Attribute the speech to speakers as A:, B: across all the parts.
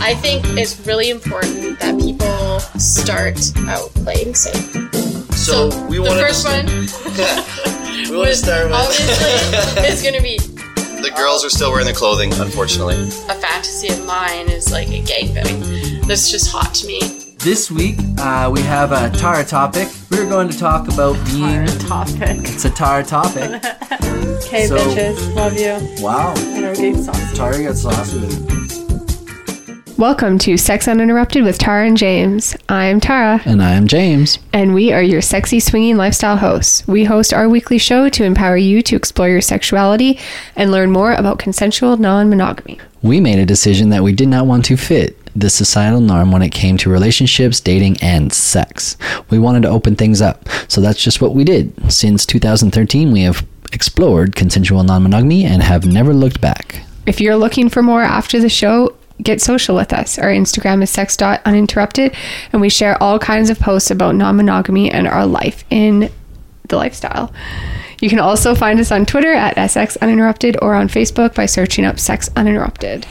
A: I think it's really important that people start out playing safe.
B: So,
A: So
B: we
A: the first
B: to,
A: one
B: we want to start with
A: obviously is going to be
B: the girls are still wearing their clothing, unfortunately.
A: a fantasy of mine is like a gangbang. That's just hot to me.
C: This week, uh, we have a Tara topic. We're going to talk about being.
D: Tara topic.
C: It's a Tara topic.
D: Okay,
C: So-
D: bitches, love you.
C: Wow.
D: And our gate sauce.
C: Tara got saucy with it.
E: Welcome to Sex Uninterrupted with Tara and James. I'm Tara,
F: And I am James.
E: and we are your sexy swinging lifestyle hosts. We host our weekly show to empower you to explore your sexuality and learn more about consensual non monogamy.
F: We made a decision that we did not want to fit the societal norm when it came to relationships, dating, and sex. We wanted to open things up. So that's just what we did. Since 2013, we have explored consensual non monogamy and have never looked back.
E: If you're looking for more after the show, get social with us. Our Instagram is sex.uninterrupted, and we share all kinds of posts about non monogamy and our life in the lifestyle. You can also find us on Twitter at SX Uninterrupted or on Facebook by searching up Sex Uninterrupted.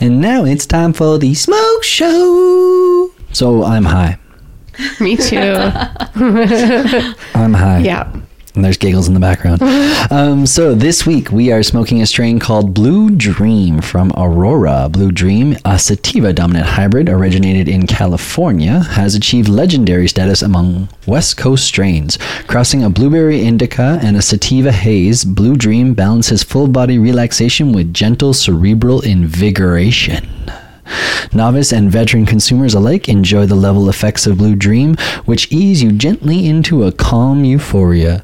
F: And now it's time for the smoke show. So I'm high.
E: Me too.
F: I'm high.
E: yeah.
F: And there's giggles in the background. Um, so this week we are smoking a strain called Blue Dream from Aurora. Blue Dream, a sativa dominant hybrid originated in California, has achieved legendary status among West Coast strains. Crossing a blueberry indica and a sativa haze, Blue Dream balances full body relaxation with gentle cerebral invigoration. Novice and veteran consumers alike enjoy the level effects of Blue Dream, which ease you gently into a calm euphoria.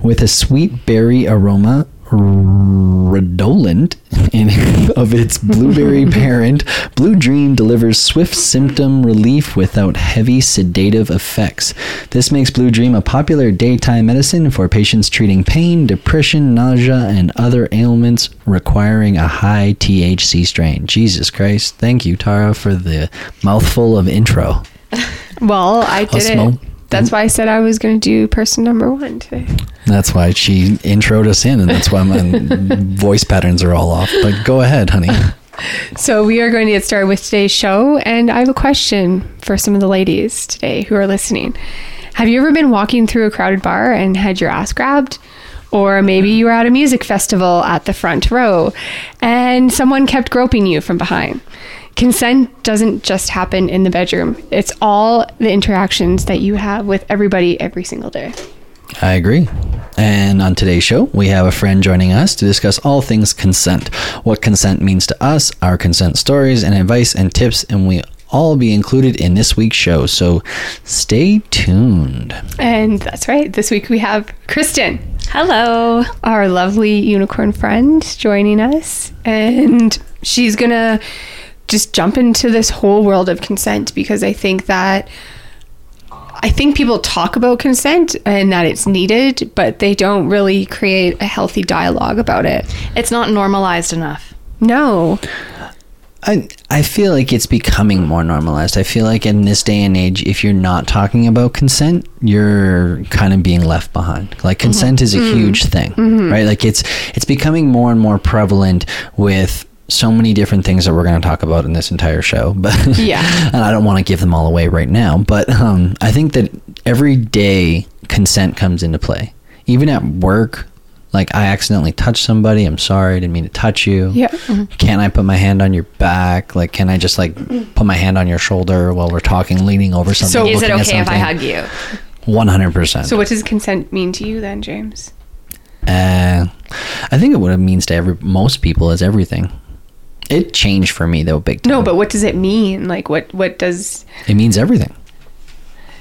F: With a sweet berry aroma, redolent in, of its blueberry parent, Blue Dream delivers swift symptom relief without heavy sedative effects. This makes Blue Dream a popular daytime medicine for patients treating pain, depression, nausea, and other ailments requiring a high THC strain. Jesus Christ. Thank you, Tara, for the mouthful of intro.
E: Well, I did
F: smoke.
E: it. That's mm-hmm. why I said I was going to do person number one today.
F: That's why she introed us in, and that's why my voice patterns are all off. But go ahead, honey.
E: So we are going to get started with today's show, and I have a question for some of the ladies today who are listening. Have you ever been walking through a crowded bar and had your ass grabbed? Or maybe you were at a music festival at the front row and someone kept groping you from behind. Consent doesn't just happen in the bedroom. It's all the interactions that you have with everybody every single day.
F: I agree. And on today's show, we have a friend joining us to discuss all things consent, what consent means to us, our consent stories and advice and tips, and we all be included in this week's show. So stay tuned.
E: And that's right. This week we have Kristen.
D: Hello.
E: our lovely unicorn friend joining us and she's gonna just jump into this whole world of consent because i think that i think people talk about consent and that it's needed but they don't really create a healthy dialogue about it
D: It's not normalized enough.
E: no
F: I I feel like it's becoming more normalized. I feel like in this day and age, if you're not talking about consent, you're kind of being left behind. Like mm-hmm. consent is a mm-hmm. huge thing, mm-hmm. right? Like it's it's becoming more and more prevalent with so many different things that we're going to talk about in this entire show. But
E: Yeah.
F: and I don't want to give them all away right now. But um, I think that every day consent comes into play, even at work. Like I accidentally touched somebody. I'm sorry. I didn't mean to touch you
E: yeah
F: can I put my hand on your back? Like, can I just like put my hand on your shoulder while we're talking, leaning over something?
E: So
D: Is it okay if I hug you?
F: One hundred percent.
E: so what does consent mean to you then james
F: Uh, I think it what it means to every most people is everything. It changed for me though, big time.
E: no but what does it mean like what what does
F: it means everything.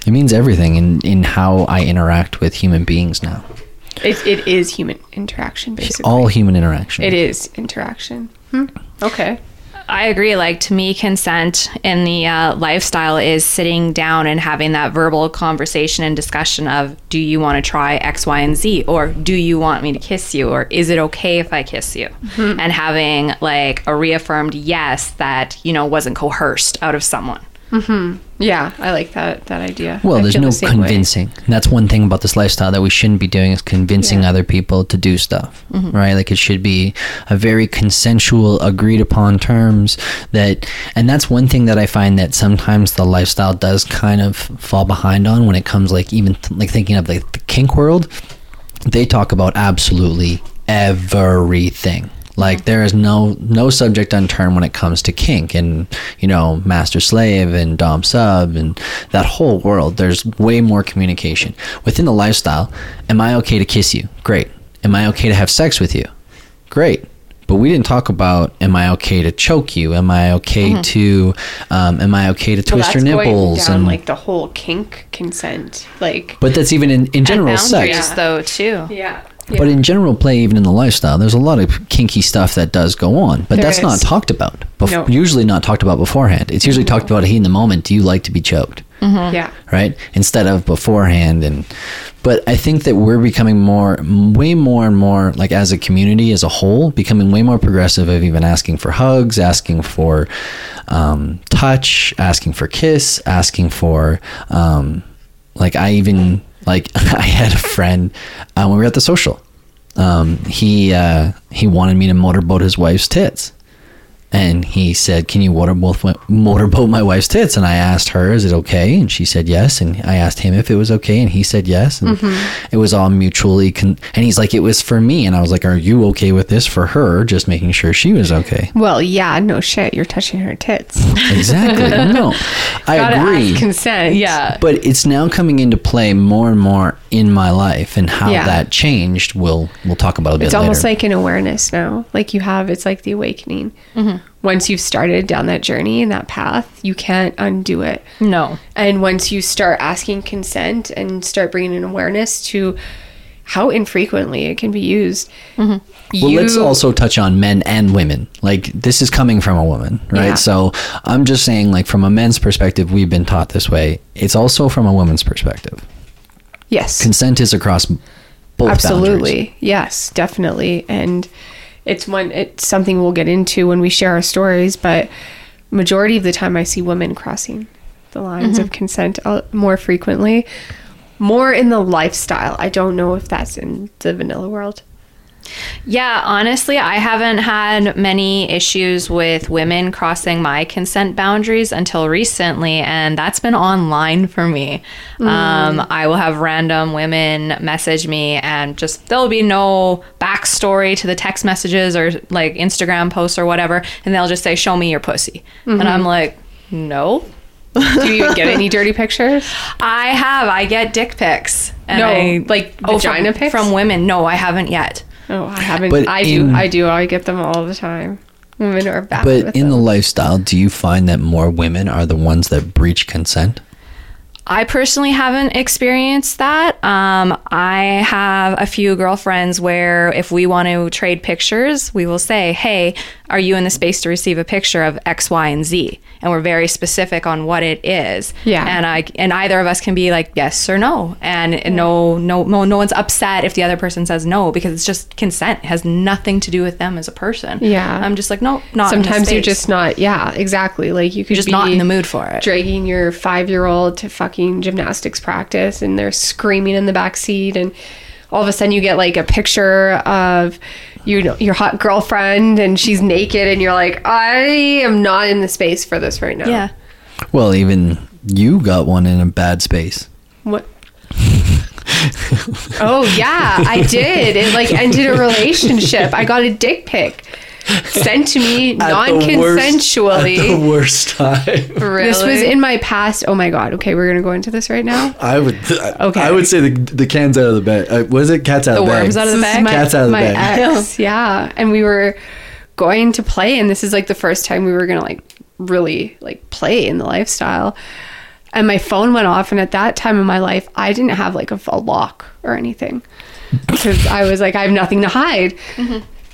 F: It means everything in in how I interact with human beings now.
E: it, it is human interaction basically
F: All human interaction.
E: it is interaction hmm. okay
D: I agree. Like to me, consent in the uh, lifestyle is sitting down and having that verbal conversation and discussion of, do you want to try X, Y, and Z, or do you want me to kiss you, or is it okay if I kiss you, and having like a reaffirmed yes that you know wasn't coerced out of someone.
E: Yeah, I like that that idea.
F: Well,
E: I
F: there's no
E: the same way.
F: convincing. That's one thing about this lifestyle that we shouldn't be doing is convincing
E: Yeah.
F: other people to do stuff,
E: Mm-hmm.
F: right? Like it should be a very consensual, agreed upon terms that and that's one thing that I find that sometimes the lifestyle does kind of fall behind on when it comes like even th- like thinking of like the kink world. They talk about absolutely everything. Like there is no no subject unturned when it comes to kink and you know master slave and dom sub and that whole world. There's way more communication within the lifestyle. Am I okay to kiss you? Great. Am I okay to have sex with you? Great. But we didn't talk about am I okay to choke you? Am I okay to um, am I okay to
E: Mm-hmm. Well,
F: twist your
E: that's going
F: nipples
E: down
F: and
E: like the whole kink consent, like
F: but that's even in, in general sex.
D: though too.
E: yeah.
F: But in general play, even in the lifestyle, there's a lot of kinky stuff that does go on, but
E: There
F: that's not talked about. Bef-
E: No.
F: Usually not talked about beforehand. It's usually talked about hey, in the moment. Do you like to be choked?
E: yeah.
F: Right, instead of beforehand. And but I think that we're becoming more, way more and more like as a community as a whole, becoming way more progressive of even asking for hugs, asking for um, touch, asking for kiss, asking for um, like I even like I had a friend uh, when we were at the social. Um, he uh, he wanted me to motorboat his wife's tits, and he said, "Can you motorboat motorboat my wife's tits?" And I asked her, "Is it okay?" And she said yes. And I asked him if it was okay, and he said yes. And mm-hmm. it was all mutually. Con- and he's like, "It was for me," and I was like, "Are you okay with this for her?" Just making sure she was okay.
E: Well, yeah, no shit. You're touching her tits.
F: exactly. No, I
E: Gotta
F: agree.
E: ask consent.
D: Yeah.
F: but it's now coming into play more and more in my life and how
E: Yeah.
F: that changed we'll we'll talk about a bit
E: It's almost like an awareness now. Like you have, it's like the awakening. Mm-hmm. Once you've started down that journey and that path, you can't undo it.
D: No.
E: And once you start asking consent and start bringing an awareness to how infrequently it can be used, mm-hmm.
F: well
E: you,
F: let's also touch on men and women like this is coming from a woman right
E: Yeah.
F: so i'm just saying like from a men's perspective we've been taught this way it's also from a woman's perspective
E: yes,
F: consent is across both boundaries.
E: absolutely, yes, definitely, and it's one it's something we'll get into when we share our stories. But majority of the time, I see women crossing the lines of consent uh, more frequently, more in the lifestyle. I don't know if that's in the vanilla world.
D: Yeah, honestly, I haven't had many issues with women crossing my consent boundaries until recently, and that's been online for me. Um, I will have random women message me, and just there'll be no backstory to the text messages or like Instagram posts or whatever, and they'll just say, "Show me your pussy," and I'm like, "No."
E: Do you even get any dirty pictures?
D: I have. I get dick pics. And
E: No,
D: I,
E: like
D: oh,
E: vagina
D: from,
E: pics?
D: from women. No, I haven't yet.
E: Oh, I haven't.
F: But
E: I do. I do. I get them all the time. Women are bad.
F: but in the lifestyle do you find that more women are the ones that breach consent
D: I personally haven't experienced that. Um, I have a few girlfriends where if we want to trade pictures, we will say, Hey, are you in the space to receive a picture of X, Y, and Z? And we're very specific on what it is.
E: Yeah.
D: And I and either of us can be like yes or no. And no, no, no, no one's upset if the other person says no because it's just consent. It has nothing to do with them as a person.
E: Yeah.
D: I'm just like, no, not in
E: sometimes you're just not. Yeah, exactly. Like you could
D: You're just not in the mood for it.
E: Dragging your five year old to fucking gymnastics practice, and they're screaming in the back seat, and all of a sudden you get like a picture of you know your hot girlfriend, and she's naked, and you're like, I am not in the space for this right now.
D: Yeah.
F: well even you got one in a bad space
E: What? oh yeah, I did. It like ended a relationship. I got a dick pic sent to me non-consensually.
F: The worst time
D: Really?
E: This was in my past. Oh my god. Okay, we're gonna go into this right now.
F: I would.
E: Okay.
F: I would say the the cans out of the bag. Uh, was it cats out
D: The
F: of the bag?
D: worms out of the bag?
E: my,
F: Cats out of the
E: my
F: bag.
E: ex. Yeah, and we were going to play, and this is like the first time we were gonna like really like play in the lifestyle. And my phone went off, and at that time in my life, I didn't have like a, a lock or anything because I was like, I have nothing to hide.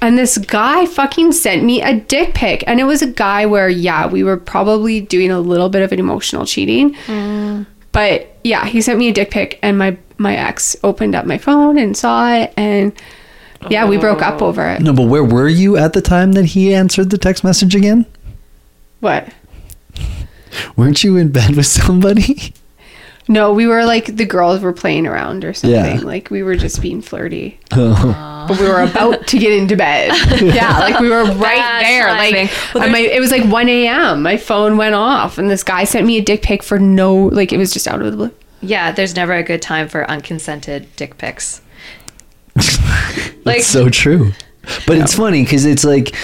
E: And this guy fucking sent me a dick pic. And it was a guy where, yeah, we were probably doing a little bit of an emotional cheating. But yeah, he sent me a dick pic and my my ex opened up my phone and saw it and yeah, we broke up over it.
F: No, but where were you at the time that he answered the text message again?
E: What?
F: Weren't you in bed with somebody?
E: No, we were like the girls were playing around or something.
F: Yeah.
E: Like we were just being flirty.
F: Oh.
E: But we were about to get into bed. Yeah, like we were right
D: Bad
E: there.
D: timing.
E: Like
D: Well,
E: my, it was like 1 a.m. My phone went off, and this guy sent me a dick pic for no, like it was just out of the blue.
D: Yeah, there's never a good time for unconsented dick pics. like
F: It's so true. But it's funny because it's like,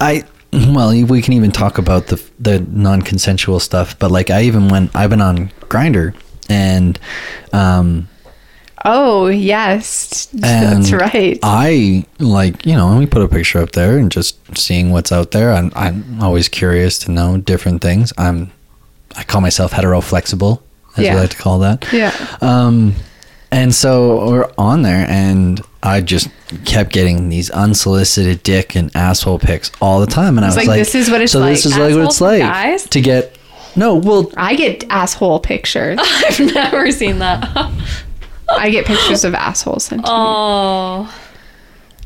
F: I, well, we can even talk about the the non consensual stuff. But like, I even went, I've been on Grindr, and um,
E: Oh yes, that's right.
F: I like you know we put a picture up there and just seeing what's out there. I'm I'm always curious to know different things. I'm I call myself hetero flexible, as
E: Yeah.
F: we like to call that.
E: yeah.
F: Um, and so we're on there, and I just kept getting these unsolicited dick and asshole pics all the time, and I was
E: like,
F: like,
E: "This is what it's
F: so this
E: like.
F: is like what it's like
D: guys?
F: to get." No, well,
E: I get asshole pictures.
D: I've never seen that.
E: I get pictures of assholes sent to me.
D: oh.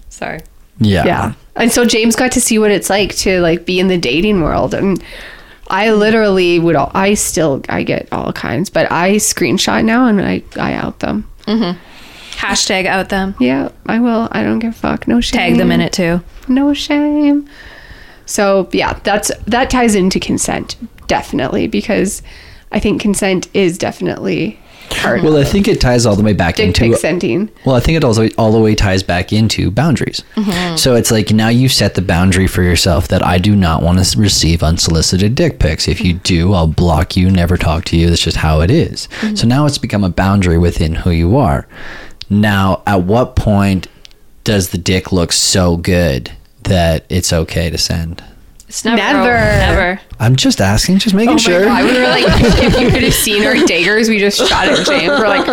D: Sorry.
F: yeah,
E: Yeah. And so James got to see what it's like to like be in the dating world and I literally would all, I still I get all kinds, but I screenshot now and I I out them. Mhm.
D: Hashtag out them.
E: Yeah, I will. I don't give a fuck. No shame.
D: Tag them in it too.
E: No shame. So, yeah, that's that ties into consent definitely because I think consent is definitely part
F: Well, I think it ties all the way back
E: dick
F: into
E: pic sending.
F: Well, I think it also all the way ties back into boundaries. Mm-hmm. So it's like now you set the boundary for yourself that I do not want to receive unsolicited dick pics. If you do, I'll block you, never talk to you. That's just how it is. Mm-hmm. So now it's become a boundary within who you are. Now, at what point does the dick look so good that it's okay to send?
D: It's never.
E: Never.
D: Never.
F: I'm just asking, just making
E: Oh
F: sure.
E: my god, we were like, if you could have seen our daggers, we just shot at James. We're like,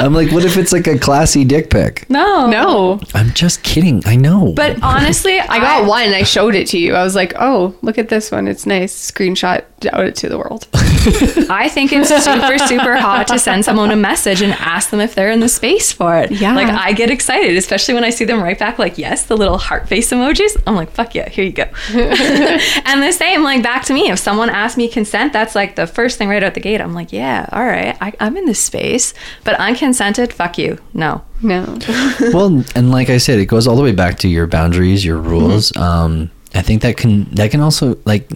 F: I'm like, what if it's like a classy dick pic?
D: No.
E: no.
F: I'm just kidding. I know.
D: But honestly,
E: I got one. I showed it to you. I was like, oh, look at this one. It's nice. Screenshot out it to the world.
D: I think it's super, super hot to send someone a message and ask them if they're in the space for it.
E: Yeah.
D: Like, I get excited, especially when I see them right back, like, yes, the little heart face emojis. I'm like, fuck yeah, here you go. and the same, like, back to me. If someone asks me consent, that's like the first thing right out the gate. I'm like, yeah, all right, I, I'm in this space. But unconsented, fuck you. No.
E: No.
F: well, and like I said, it goes all the way back to your boundaries, your rules. Um, I think that can that can also like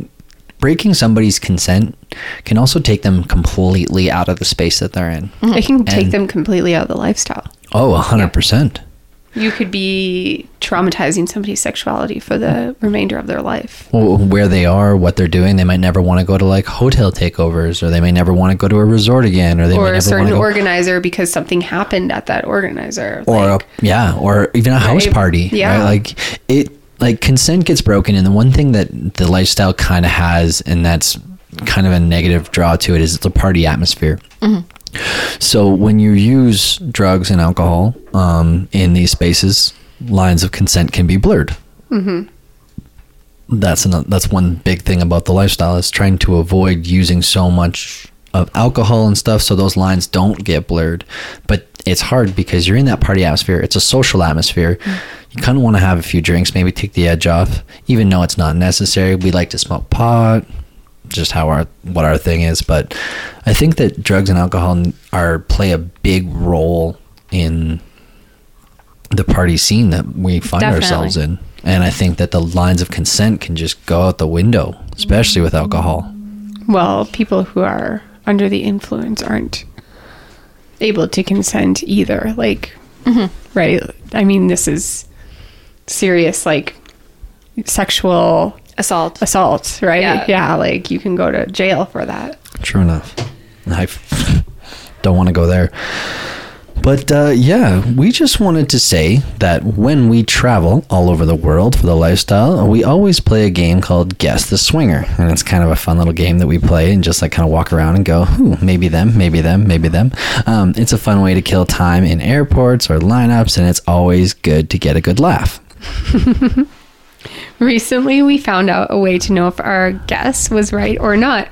F: breaking somebody's consent can also take them completely out of the space that they're in.
E: It can take
F: And-
E: them completely out of the lifestyle.
F: Oh, a hundred percent.
E: You could be traumatizing somebody's sexuality for the remainder of their life.
F: Well, where they are, what they're doing, they might never want to go to like hotel takeovers, or they may never want to go to a resort again, or they
E: or a
F: never
E: certain
F: want to go,
E: organizer because something happened at that organizer.
F: or
E: like,
F: a, yeah, or even a house
E: Right.
F: party.
E: Yeah.
F: right? like it, like consent gets broken, and the one thing that the lifestyle kind of has, and that's kind of a negative draw to it, is it's a party atmosphere. Mm-hmm. So when you use drugs and alcohol um, in these spaces, lines of consent can be blurred. That's an, that's one big thing about the lifestyle is trying to avoid using so much of alcohol and stuff so those lines don't get blurred. But it's hard because you're in that party atmosphere. It's a social atmosphere. You kind of want to have a few drinks, maybe take the edge off, even though it's not necessary. We like to smoke pot, just how our what our thing is. But I think that drugs and alcohol are play a big role in the party scene that we find
D: Definitely.
F: ourselves in. And I think that the lines of consent can just go out the window, especially with alcohol.
E: well, people who are under the influence aren't able to consent either. Like, mm-hmm. right? I mean, this is serious, like sexual
D: Assault.
E: assault, right?
D: Yeah.
E: yeah, like you can go to jail for that.
F: True enough. i don't want to go there. But uh, yeah, we just wanted to say that when we travel all over the world for the lifestyle, we always play a game called Guess the Swinger. And it's kind of a fun little game that we play and just like kind of walk around and go, Ooh, maybe them, maybe them, maybe them. Um, it's a fun way to kill time in airports or lineups, and it's always good to get a good laugh.
E: Recently, we found out a way to know if our guess was right or not.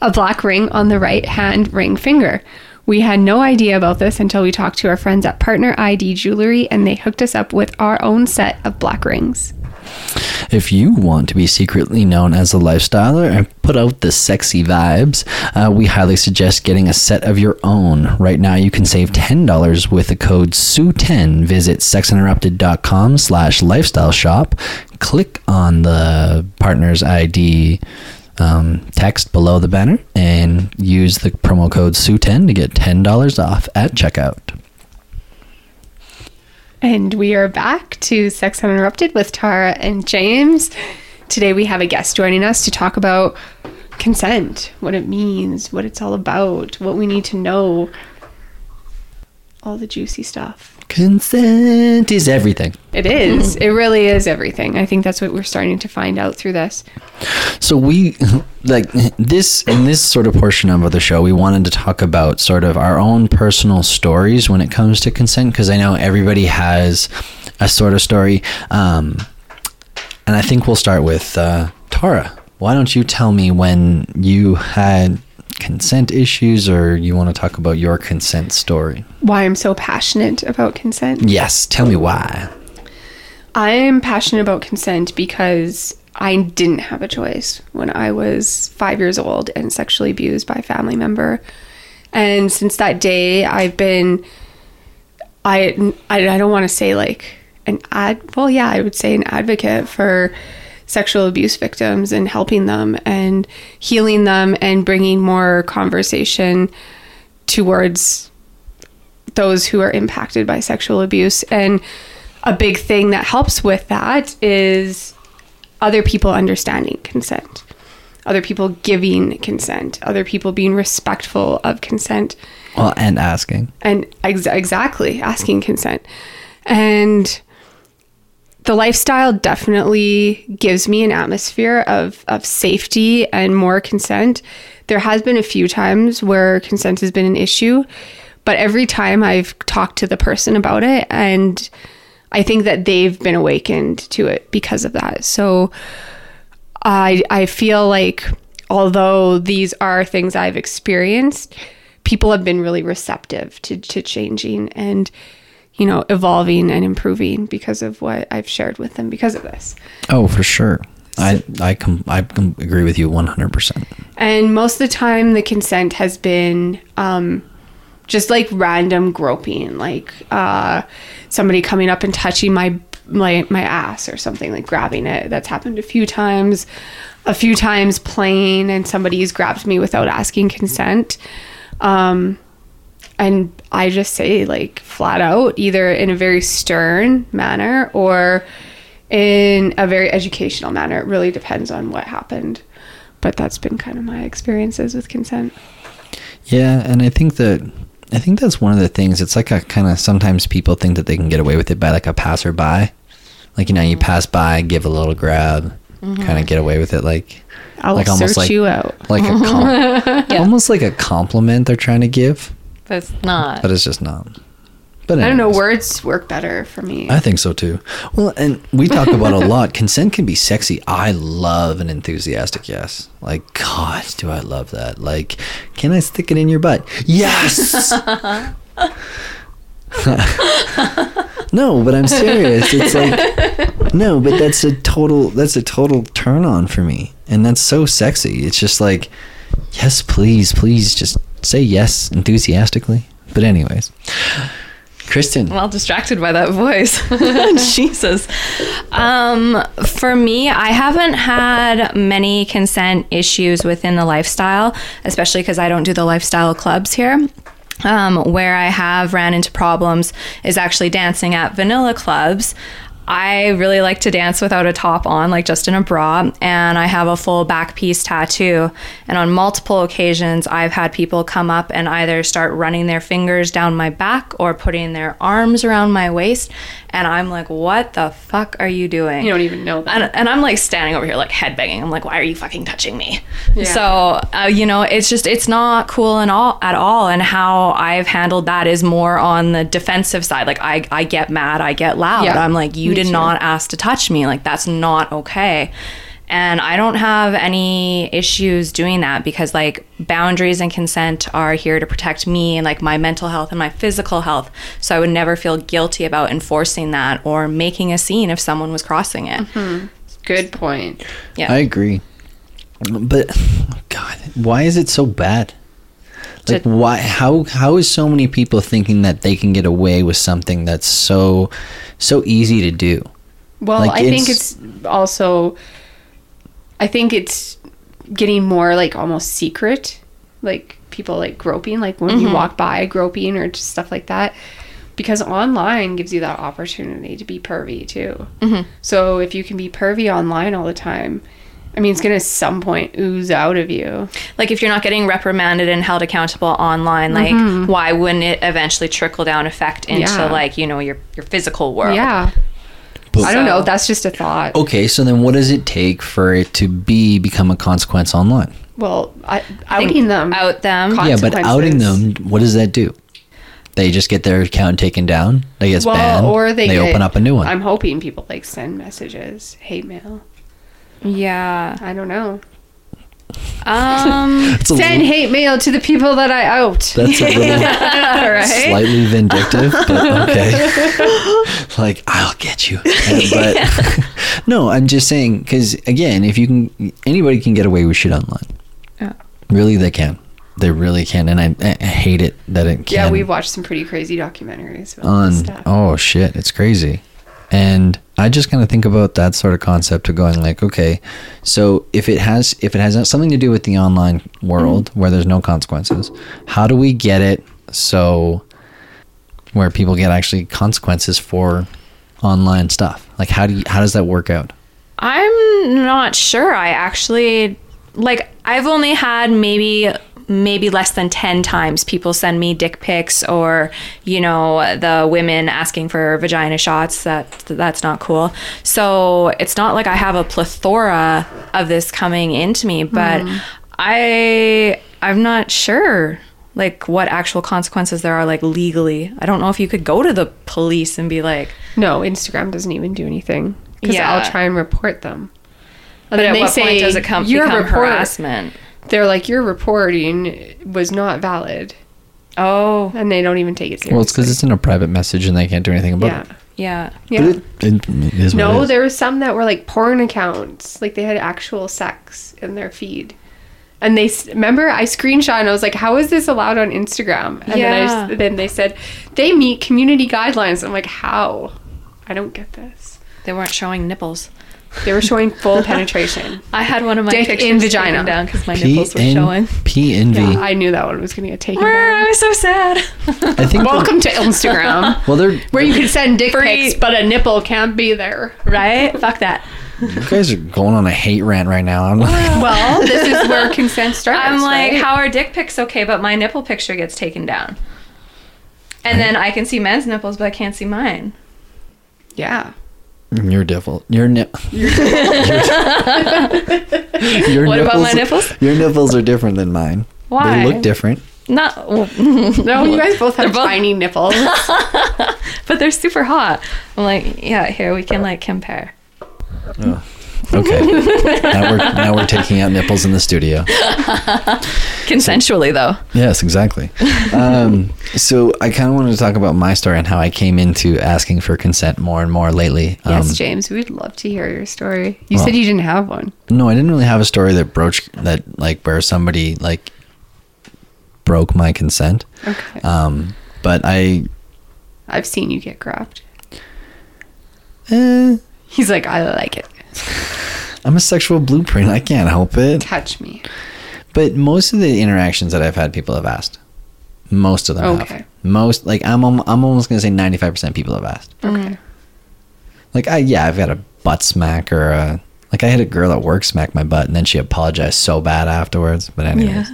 E: A black ring on the right hand ring finger. We had no idea about this until we talked to our friends at Partner ID Jewelry and they hooked us up with our own set of black rings.
F: If you want to be secretly known as a lifestyler and put out the sexy vibes, uh, we highly suggest getting a set of your own. Right now, you can save $10 with the code SUE10. Visit sexinterrupted.com slash lifestyle shop. Click on the partner's ID um, text below the banner and use the promo code SUE10 to get $10 off at checkout.
E: And we are back to Sex Uninterrupted with Tara and James. Today we have a guest joining us to talk about consent, what it means, what it's all about, what we need to know, all the juicy stuff.
F: Consent is everything.
E: It is. it really is everything. I think that's what we're starting to find out through this.
F: So we like this in this sort of portion of the show we wanted to talk about sort of our own personal stories when it comes to consent because I know everybody has a sort of story um, and I think we'll start with uh, Tara. Why don't you tell me when you had consent issues or you want to talk about your consent story?
E: Why I'm so passionate about consent.
F: Yes, tell me why.
E: I'm passionate about consent because I didn't have a choice when I was five years old and sexually abused by a family member. And since that day, I've been, I, I, I don't want to say like an ad, well, yeah, I would say an advocate for sexual abuse victims and helping them and healing them and bringing more conversation towards those who are impacted by sexual abuse. And a big thing that helps with that is other people understanding consent, other people giving consent, other people being respectful of consent,
F: Well, and asking.
E: and ex- exactly asking consent. And the lifestyle definitely gives me an atmosphere of, of safety and more consent. There has been a few times where consent has been an issue, but every time I've talked to the person about it, and I think that they've been awakened to it because of that. So I I feel like although these are things I've experienced, people have been really receptive to, to changing and you know evolving and improving because of what I've shared with them because of this.
F: Oh, for sure. I I com- I com- agree with you 100%.
E: And most of the time, the consent has been um, just like random groping, like uh, somebody coming up and touching my my my ass or something, like grabbing it. That's happened a few times. A few times playing, and somebody's grabbed me without asking consent. Um, and I just say like flat out, either in a very stern manner or in a very educational manner. It really depends on what happened. But that's been kind of my experiences with consent.
F: Yeah, and I think that I think that's one of the things. It's like a kind of sometimes people think that they can get away with it by like a passerby, like you know you mm-hmm. pass by, give a little grab, mm-hmm. kind of get away with it, like
E: I'll
F: like almost like
E: you out.
F: like a com- almost like a compliment they're trying to give,
D: That's not.
F: but it's just not. But
E: I don't know. Words work better for me.
F: I think so too. Well, and we talk about a lot. Consent can be sexy. I love an enthusiastic yes. Like, God, do I love that? Like, can I stick it in your butt? Yes. no, but I'm serious. It's like no, but that's a total that's a total turn on for me. And that's so sexy. It's just like yes, please, please just say yes enthusiastically. But anyways. Kristen.
D: well distracted by that voice. Jesus. Um, for me, I haven't had many consent issues within the lifestyle, especially because I don't do the lifestyle clubs here. Um, where I have ran into problems is actually dancing at vanilla clubs. I really like to dance without a top on, like just in a bra, and I have a full back piece tattoo. And on multiple occasions, I've had people come up and either start running their fingers down my back or putting their arms around my waist. And I'm like, what the fuck are you doing?
E: you don't even know that.
D: and, and I'm like standing over here like headbanging. I'm like, why are you fucking touching me?
E: Yeah.
D: So uh, you know, it's just it's not cool and all at all. And how I've handled that is more on the defensive side. Like I I get mad, I get loud.
E: Yeah,
D: I'm like, you
E: me
D: did
E: too.
D: not ask to touch me. Like that's not okay. And I don't have any issues doing that because like boundaries and consent are here to protect me and like my mental health and my physical health. So I would never feel guilty about enforcing that or making a scene if someone was crossing it. Mm-hmm.
E: Good point.
D: Yeah.
F: I agree. But God, why is it so bad? Like
D: To-
F: why how how is so many people thinking that they can get away with something that's so so easy to do?
E: Well,
F: Like,
E: I think
F: it's-
E: it's also I think it's getting more like almost secret. Like people like groping, like when you mm-hmm. walk by groping or just stuff like that. Because online gives you that opportunity to be pervy too. Mm-hmm. So if you can be pervy online all the time, I mean, it's going to some point ooze out of you.
D: like if you're not getting reprimanded and held accountable online, like mm-hmm. why wouldn't it eventually trickle down effect into
E: Yeah.
D: like you know your your physical world?
E: Yeah.
F: But-
E: I don't know. That's just a thought.
F: Okay, so then what does it take for it to be become a consequence online?
E: Well, I, outing them.
D: out them.
F: Yeah, but outing them, what does that do? They just get their account taken down. They get
E: well,
F: banned.
E: or they, get-
F: open up a new one.
E: I'm hoping people like send messages, hate mail.
D: Yeah.
E: I don't know.
D: Um.
F: It's
E: Send
F: little-
E: hate mail to the people that I out.
F: that's a little
E: right.
F: slightly vindictive, but okay. like I'll get you. And- but no, I'm just saying because again, if you can, anybody can get away with shit online.
D: Yeah.
F: Really, they can. They really can, and I, I hate it that it can.
E: Yeah, we've watched some pretty crazy documentaries about
F: on oh shit it's crazy and i just kind of think about that sort of concept of going like okay so if it has if it has something to do with the online world mm-hmm. where there's no consequences how do we get it so where people get actually consequences for online stuff? Like how do you how does that work out?
D: I'm not sure. I actually like I've only had maybe maybe less than 10 times people send me dick pics or you know the women asking for vagina shots that that's not cool. So it's not like i have a plethora of this coming into me but hmm. i i'm not sure like what actual consequences there are like legally. I don't know if you could go to the police and be like
E: No, Instagram doesn't even do anything because
D: Yeah.
E: I'll try and report them. And
D: but at what point does it come
E: your
D: become
E: report,
D: harassment
E: They're like your reporting was not valid,
D: oh
E: and they don't even take it seriously.
F: well it's because it's in a private message and they can't do anything about
E: yeah,
F: it
D: yeah
E: yeah.
F: but it, it is what it
E: No, there was some that were like porn accounts, like they had actual sex in their feed. And they remember I screenshot and I was like, "How is this allowed on Instagram?" And then, I
D: Yeah.
E: then they said they meet community guidelines. I'm like, "How? I don't get this."
D: they weren't showing nipples
E: They were showing full penetration.
D: I had one of my
E: Dick
D: pictures
E: in
D: taken
E: vagina.
D: down because my
F: P
D: nipples were
F: N
D: showing.
F: P N V.
E: Yeah, I knew that one was going to get taken
D: I was so sad.
F: I think
E: Welcome to Instagram,
F: well they're
E: where you can send dick
D: Free-
E: pics, but a nipple can't be there.
D: right? Fuck that.
F: you guys are going on a hate rant right now I'm like,
E: Well, this is where consent starts.
D: I'm like,
E: right?
D: how are dick pics okay, but my nipple picture gets taken down? And then I can see men's nipples, but I can't see mine.
E: Yeah.
F: Your devil. Your nip. your
D: What about my nipples?
F: Your nipples are different than mine.
D: Why?
F: They look different.
D: Not,
E: No, you guys both have
D: both-
E: tiny nipples.
D: but they're super hot. I'm like, yeah, here we can like compare. Oh.
F: Okay. now we're now we're taking out nipples in the studio.
D: Consensually, though.
F: Yes, exactly. Um, so I kind of wanted to talk about my story and how I came into asking for consent more and more lately. Um,
E: yes, James, we'd love to hear your story. You
F: well-
E: said you didn't have one.
F: no, I didn't really have a story that broached that like where somebody like broke my consent.
E: Okay.
F: Um, but I.
E: I've seen you get grabbed.
F: Eh,
E: He's like, I like it.
F: I'm a sexual blueprint. I can't help it.
E: Touch me.
F: But most of the interactions that I've had, people have asked. Most of them
E: Okay.
F: have. Most like I'm I'm almost gonna say 95 percent people have asked.
E: Okay.
F: Like I yeah I've got a butt smack or a like I had a girl at work smack my butt and then she apologized so bad afterwards. But anyways,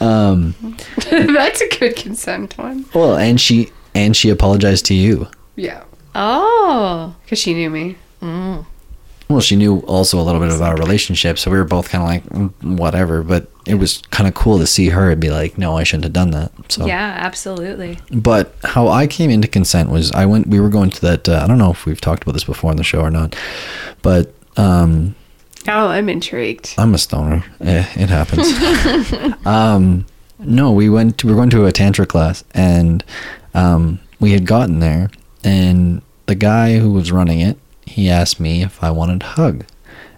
F: um,
E: That's a good consent one.
F: well and she and she apologized to you.
E: Yeah.
D: Oh.
E: Because she knew me.
F: Well, she knew also a little bit about our relationship, so we were both kind of like "Mm, whatever. But it was kind of cool to see her and be like, "No, I shouldn't have done that." So
D: Yeah, absolutely.
F: But how I came into consent was I went. We were going to that. Uh, I don't know if we've talked about this before on the show or not, but um,
E: Oh, I'm intrigued.
F: I'm a stoner. Eh, it happens. um, no, we went. To, we were going to a tantra class, and um, we had gotten there, and the guy who was running it, he asked me if I wanted a hug,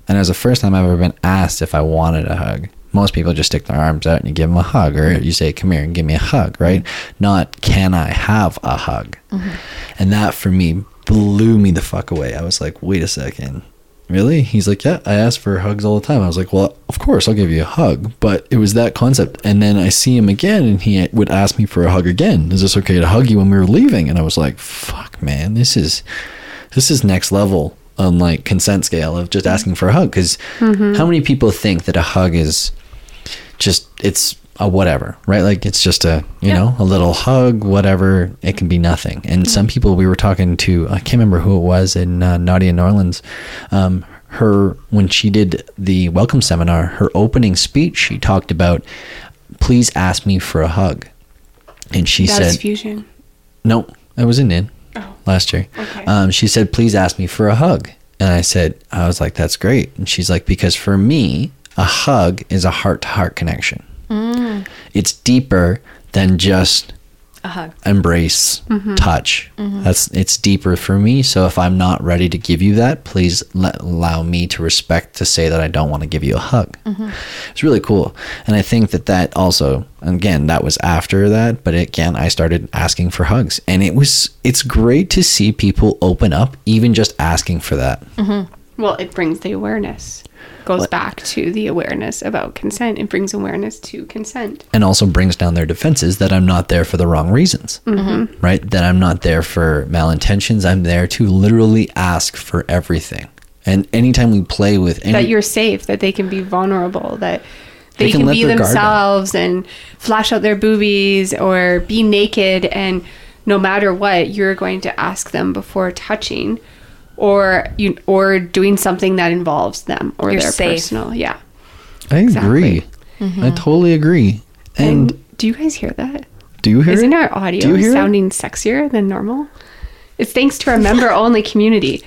F: And it was the first time I've ever been asked if I wanted a hug. Most people just stick their arms out and you give them a hug, or you say, Come here and give me a hug, right? Not, Can I have a hug? Mm-hmm. And that for me blew me the fuck away. I was like, Wait a second. Really? He's like, Yeah, I ask for hugs all the time. I was like, Well, of course, I'll give you a hug. But it was that concept. And then I see him again and he would ask me for a hug again. Is this okay to hug you when we were leaving? And I was like, Fuck, man, this is this is next level on like consent scale of just asking for a hug because how many people think that a hug is just it's a whatever right? Like it's just a you know a little hug whatever it can be nothing. And some people we were talking to i can't remember who it was in uh, nadia new orleans um, her when she did the welcome seminar her opening speech she talked about please ask me for a hug. And she
E: That's
F: said
E: fusion.
F: no, I was in in last year.
E: okay.
F: Um, she said, "Please ask me for a hug," and I said, "I was like, that's great." And she's like, "Because for me, a hug is a heart to heart connection. It's deeper than just
D: A hug.
F: embrace, mm-hmm. touch. Mm-hmm. That's it's deeper for me. So if I'm not ready to give you that, please let, allow me to respect to say that I don't want to give you a hug. Mm-hmm. It's really cool, and I think that that also, again, that was after that. But again, I started asking for hugs, and it was it's great to see people open up, even just asking for that.
E: Well, it brings the awareness. Goes back to the awareness about consent. It brings awareness to consent.
F: and also brings down their defenses that I'm not there for the wrong reasons, mm-hmm. right? That I'm not there for malintentions. I'm there to literally ask for everything. And anytime we play with any,
E: that you're safe, that they can be vulnerable, that they,
F: They can
E: can, be
F: their guard down.
E: themselves and flash out their boobies or be naked and no matter what, you're going to ask them before touching or you or doing something that involves them or
D: You're
E: their
D: safe.
E: personal. Yeah.
F: I agree. I mm-hmm. totally agree. And,
E: And do you guys hear that?
F: do you hear
E: Isn't
F: it?
E: our
F: Do
E: audio
F: you hear it?
E: sounding sexier than normal? It's thanks to our member only community.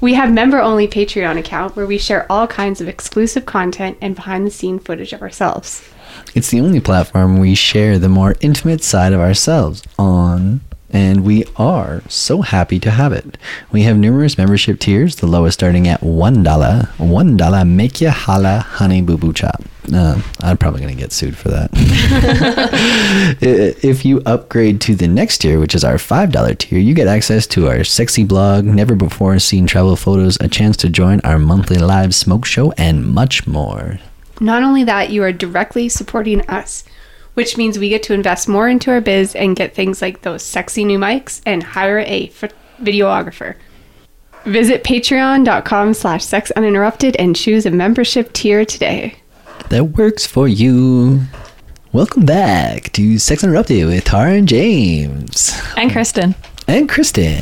E: We have member only Patreon account where we share all kinds of exclusive content and behind the scene footage of ourselves.
F: It's the only platform we share the more intimate side of ourselves on, and we are so happy to have it. We have numerous membership tiers, the lowest starting at $1. $1 make ya holla honey boo boo chop. Uh, I'm probably going to get sued for that. If you upgrade to the next tier, which is our $5 tier, you get access to our sexy blog, never before seen travel photos, a chance to join our monthly live smoke show, and much more.
E: Not only that, you are directly supporting us, which means we get to invest more into our biz and get things like those sexy new mics and hire a videographer. Visit patreon.com slash sex uninterrupted and choose a membership tier today.
F: that works for you. Welcome back to Sex Interrupted with Tara and James
D: And Kristen.
F: and Kristen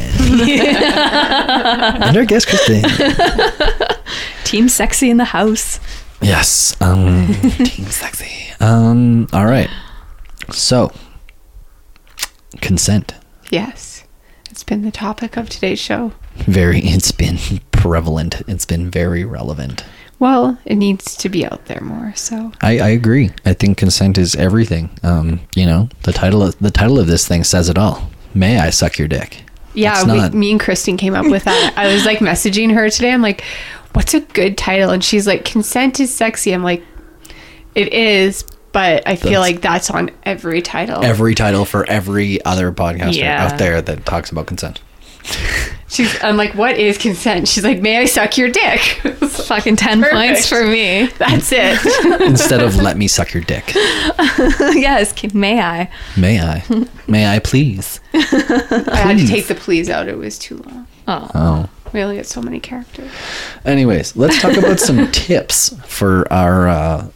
F: and our guest Kristen.
D: Team sexy in the house.
F: Yes, um, team sexy. Um, all right. So, consent.
E: Yes, it's been the topic of today's show.
F: Very. It's been prevalent. It's been very relevant.
E: Well, it needs to be out there more. So
F: I, I agree. I think consent is everything. Um, you know, the title of the title of this thing says it all. May I suck your dick?
E: yeah, we,
F: not-
E: me and Kristen came up with that. I was like messaging her today. I'm like, "What's a good title?" And she's like, "Consent is sexy." I'm like, "It is." But I feel
F: That's-
E: like that's on every title.
F: Every title for every other podcaster
E: Yeah.
F: out there that talks about consent.
E: She's, I'm like, what is consent? She's like, may I suck your dick?
D: Fucking 10
E: Perfect.
D: points for me.
E: That's it.
F: Instead of let me suck your dick.
D: yes, may I?
F: May I? May I please?
E: I had to take the please out. It was too long.
F: Oh.
E: We only get so many characters.
F: Anyways, let's talk about some tips for our uh,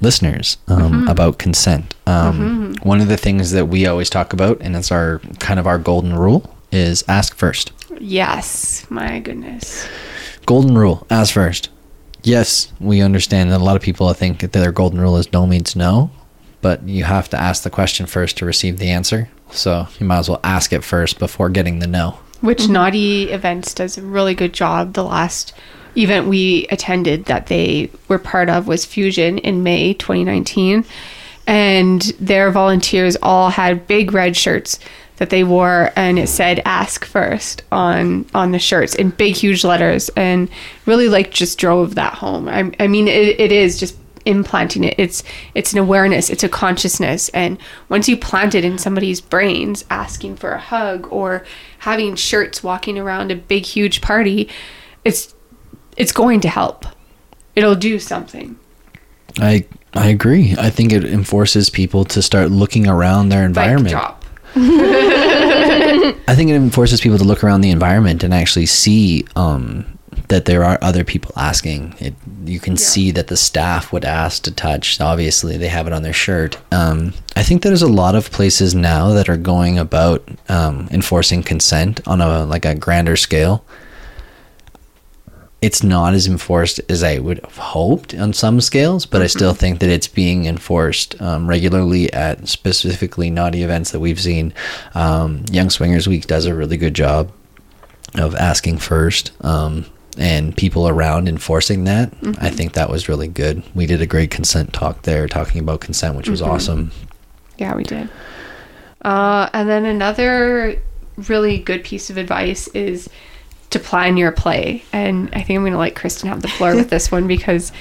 F: listeners um, about consent. Um, One of the things that we always talk about, and it's our kind of our golden rule, is ask first.
E: Yes, my goodness.
F: Golden rule, ask first. Yes, we understand that a lot of people think that their golden rule is no means no, but you have to ask the question first to receive the answer. So you might as well ask it first before getting the no.
E: Which Naughty Events does a really good job. The last event we attended that they were part of was Fusion in May 2019. And their volunteers all had big red shirts that they wore and it said ask first on on the shirts in big huge letters and really like just drove that home i, I mean it, it is just implanting it it's it's an awareness it's a consciousness and once you plant it in somebody's brains asking for a hug or having shirts walking around a big huge party it's it's going to help it'll do something
F: I I agree. I think it enforces people to start looking around their environment.
E: drop.
F: I think it enforces people to look around the environment and actually see um, that there are other people asking. It, you can see that the staff would ask to touch. Obviously, they have it on their shirt. Um, I think there's a lot of places now that are going about um, enforcing consent on a like a grander scale. It's not as enforced as I would have hoped on some scales, but I still think that it's being enforced um, regularly at specifically naughty events that we've seen. Um, Young Swingers Week does a really good job of asking first um, and people around enforcing that. I think that was really good. We did a great consent talk there talking about consent, which was awesome.
E: Yeah, we did. Uh, and then another really good piece of advice is to plan your play. And I think I'm going to let Kristen have the floor with this one because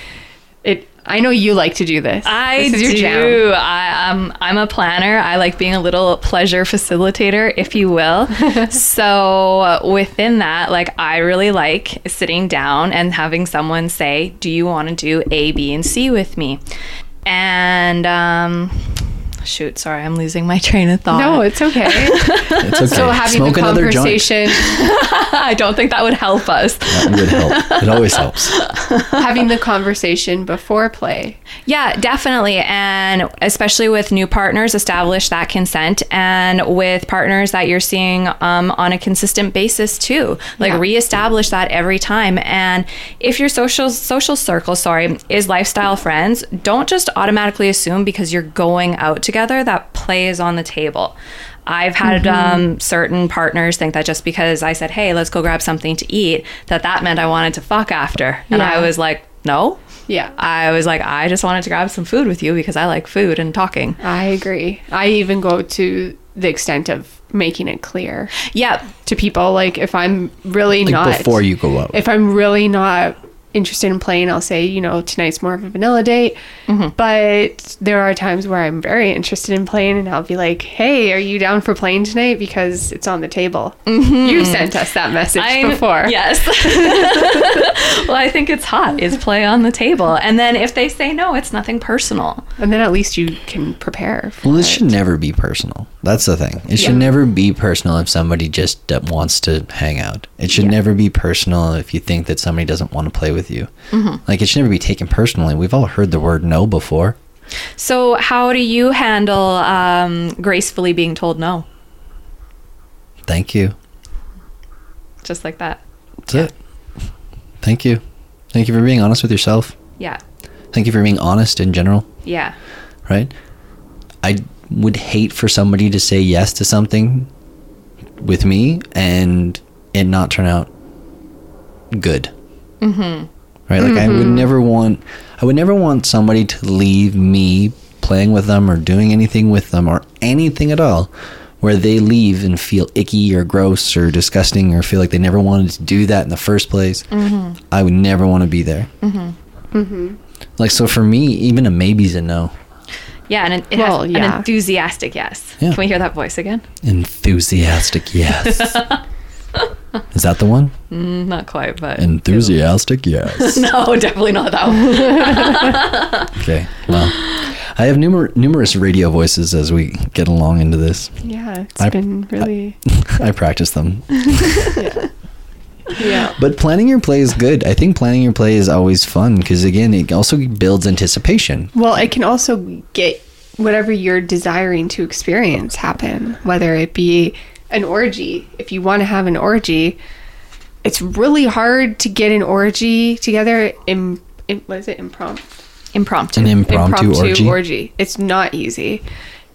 E: it. I know you like to do this.
D: I
E: this
D: do. I, um, I'm a planner. I like being a little pleasure facilitator, if you will. so uh, within that, like I really like sitting down and having someone say, "Do you want to do A, B, and C with me?" And um, shoot, sorry, I'm losing my train of thought.
E: No, it's okay.
F: It's okay.
E: so having
F: Smoke
E: the
F: another joint.
E: conversation,
D: I don't think that would help us.
F: That would help. It always helps.
E: having the conversation before play.
D: Yeah, definitely. And especially with new partners, establish that consent. And with partners that you're seeing um, on a consistent basis too, like
E: Yeah.
D: reestablish that every time. And if your social social circle, sorry, is lifestyle friends, don't just automatically assume because you're going out together that play is on the table. I've had um, certain partners think that just because I said, "Hey, let's go grab something to eat," that that meant I wanted to fuck after, and I was like, "No,
E: Yeah.
D: I was like, I just wanted to grab some food with you because I like food and talking.
E: I agree. I even go to the extent of making it clear
D: Yeah.
E: to people like if I'm really
F: Like
E: not
F: before you go out.
E: if I'm really not interested in playing, I'll say, you know, tonight's more of a vanilla date. Mm-hmm. But there are times where I'm very interested in playing, and I'll be like, hey, are you down for playing tonight? Because it's on the table. Mm-hmm. You sent us that message before.
D: Yes. well, I think it's hot. Is play on the table. And then if they say no, it's nothing personal.
E: And then at least you can prepare. For
F: Well, this
E: it.
F: should never be personal. That's the thing. It should
E: Yeah.
F: never be personal if somebody just wants to hang out. It should
E: Yeah.
F: never be personal if you think that somebody doesn't want to play with you. Like, it should never be taken personally. We've all heard the word no before.
D: So, how do you handle um, gracefully being told no?
F: Thank you.
D: Just like that.
F: That's it. Thank you. Thank you for being honest with yourself.
D: Yeah.
F: Thank you for being honest in general,
D: Yeah.
F: right? I would hate for somebody to say yes to something with me and it not turn out good. Mm-hmm. Right? Like I would mm-hmm. never want I would never want somebody to leave me playing with them or doing anything with them or anything at all where they leave and feel icky or gross or disgusting or feel like they never wanted to do that in the first place. Mm-hmm. I would never want to be there. Mm-hmm. Like so for me, even a maybe's a no.
D: Yeah. And it, it
E: Well,
D: has
E: yeah.
D: an enthusiastic yes.
F: Yeah.
D: Can we hear that voice again?
F: Enthusiastic yes. Is that the one?
D: Mm, not quite, but.
F: Enthusiastic yes.
D: no, definitely not that one.
F: Okay. Well, I have numer- numerous radio voices as we get along into this.
E: Yeah, it's
F: I-
E: been really.
F: I practice them.
E: yeah.
F: But planning your play is good. I think planning your play is always fun because again, it also builds anticipation.
E: Well, it can also get whatever you're desiring to experience happen, whether it be an orgy. If you want to have an orgy, it's really hard to get an orgy together in, in what is it, impromptu?
D: Impromptu.
F: An impromptu, orgy.
E: It's not easy.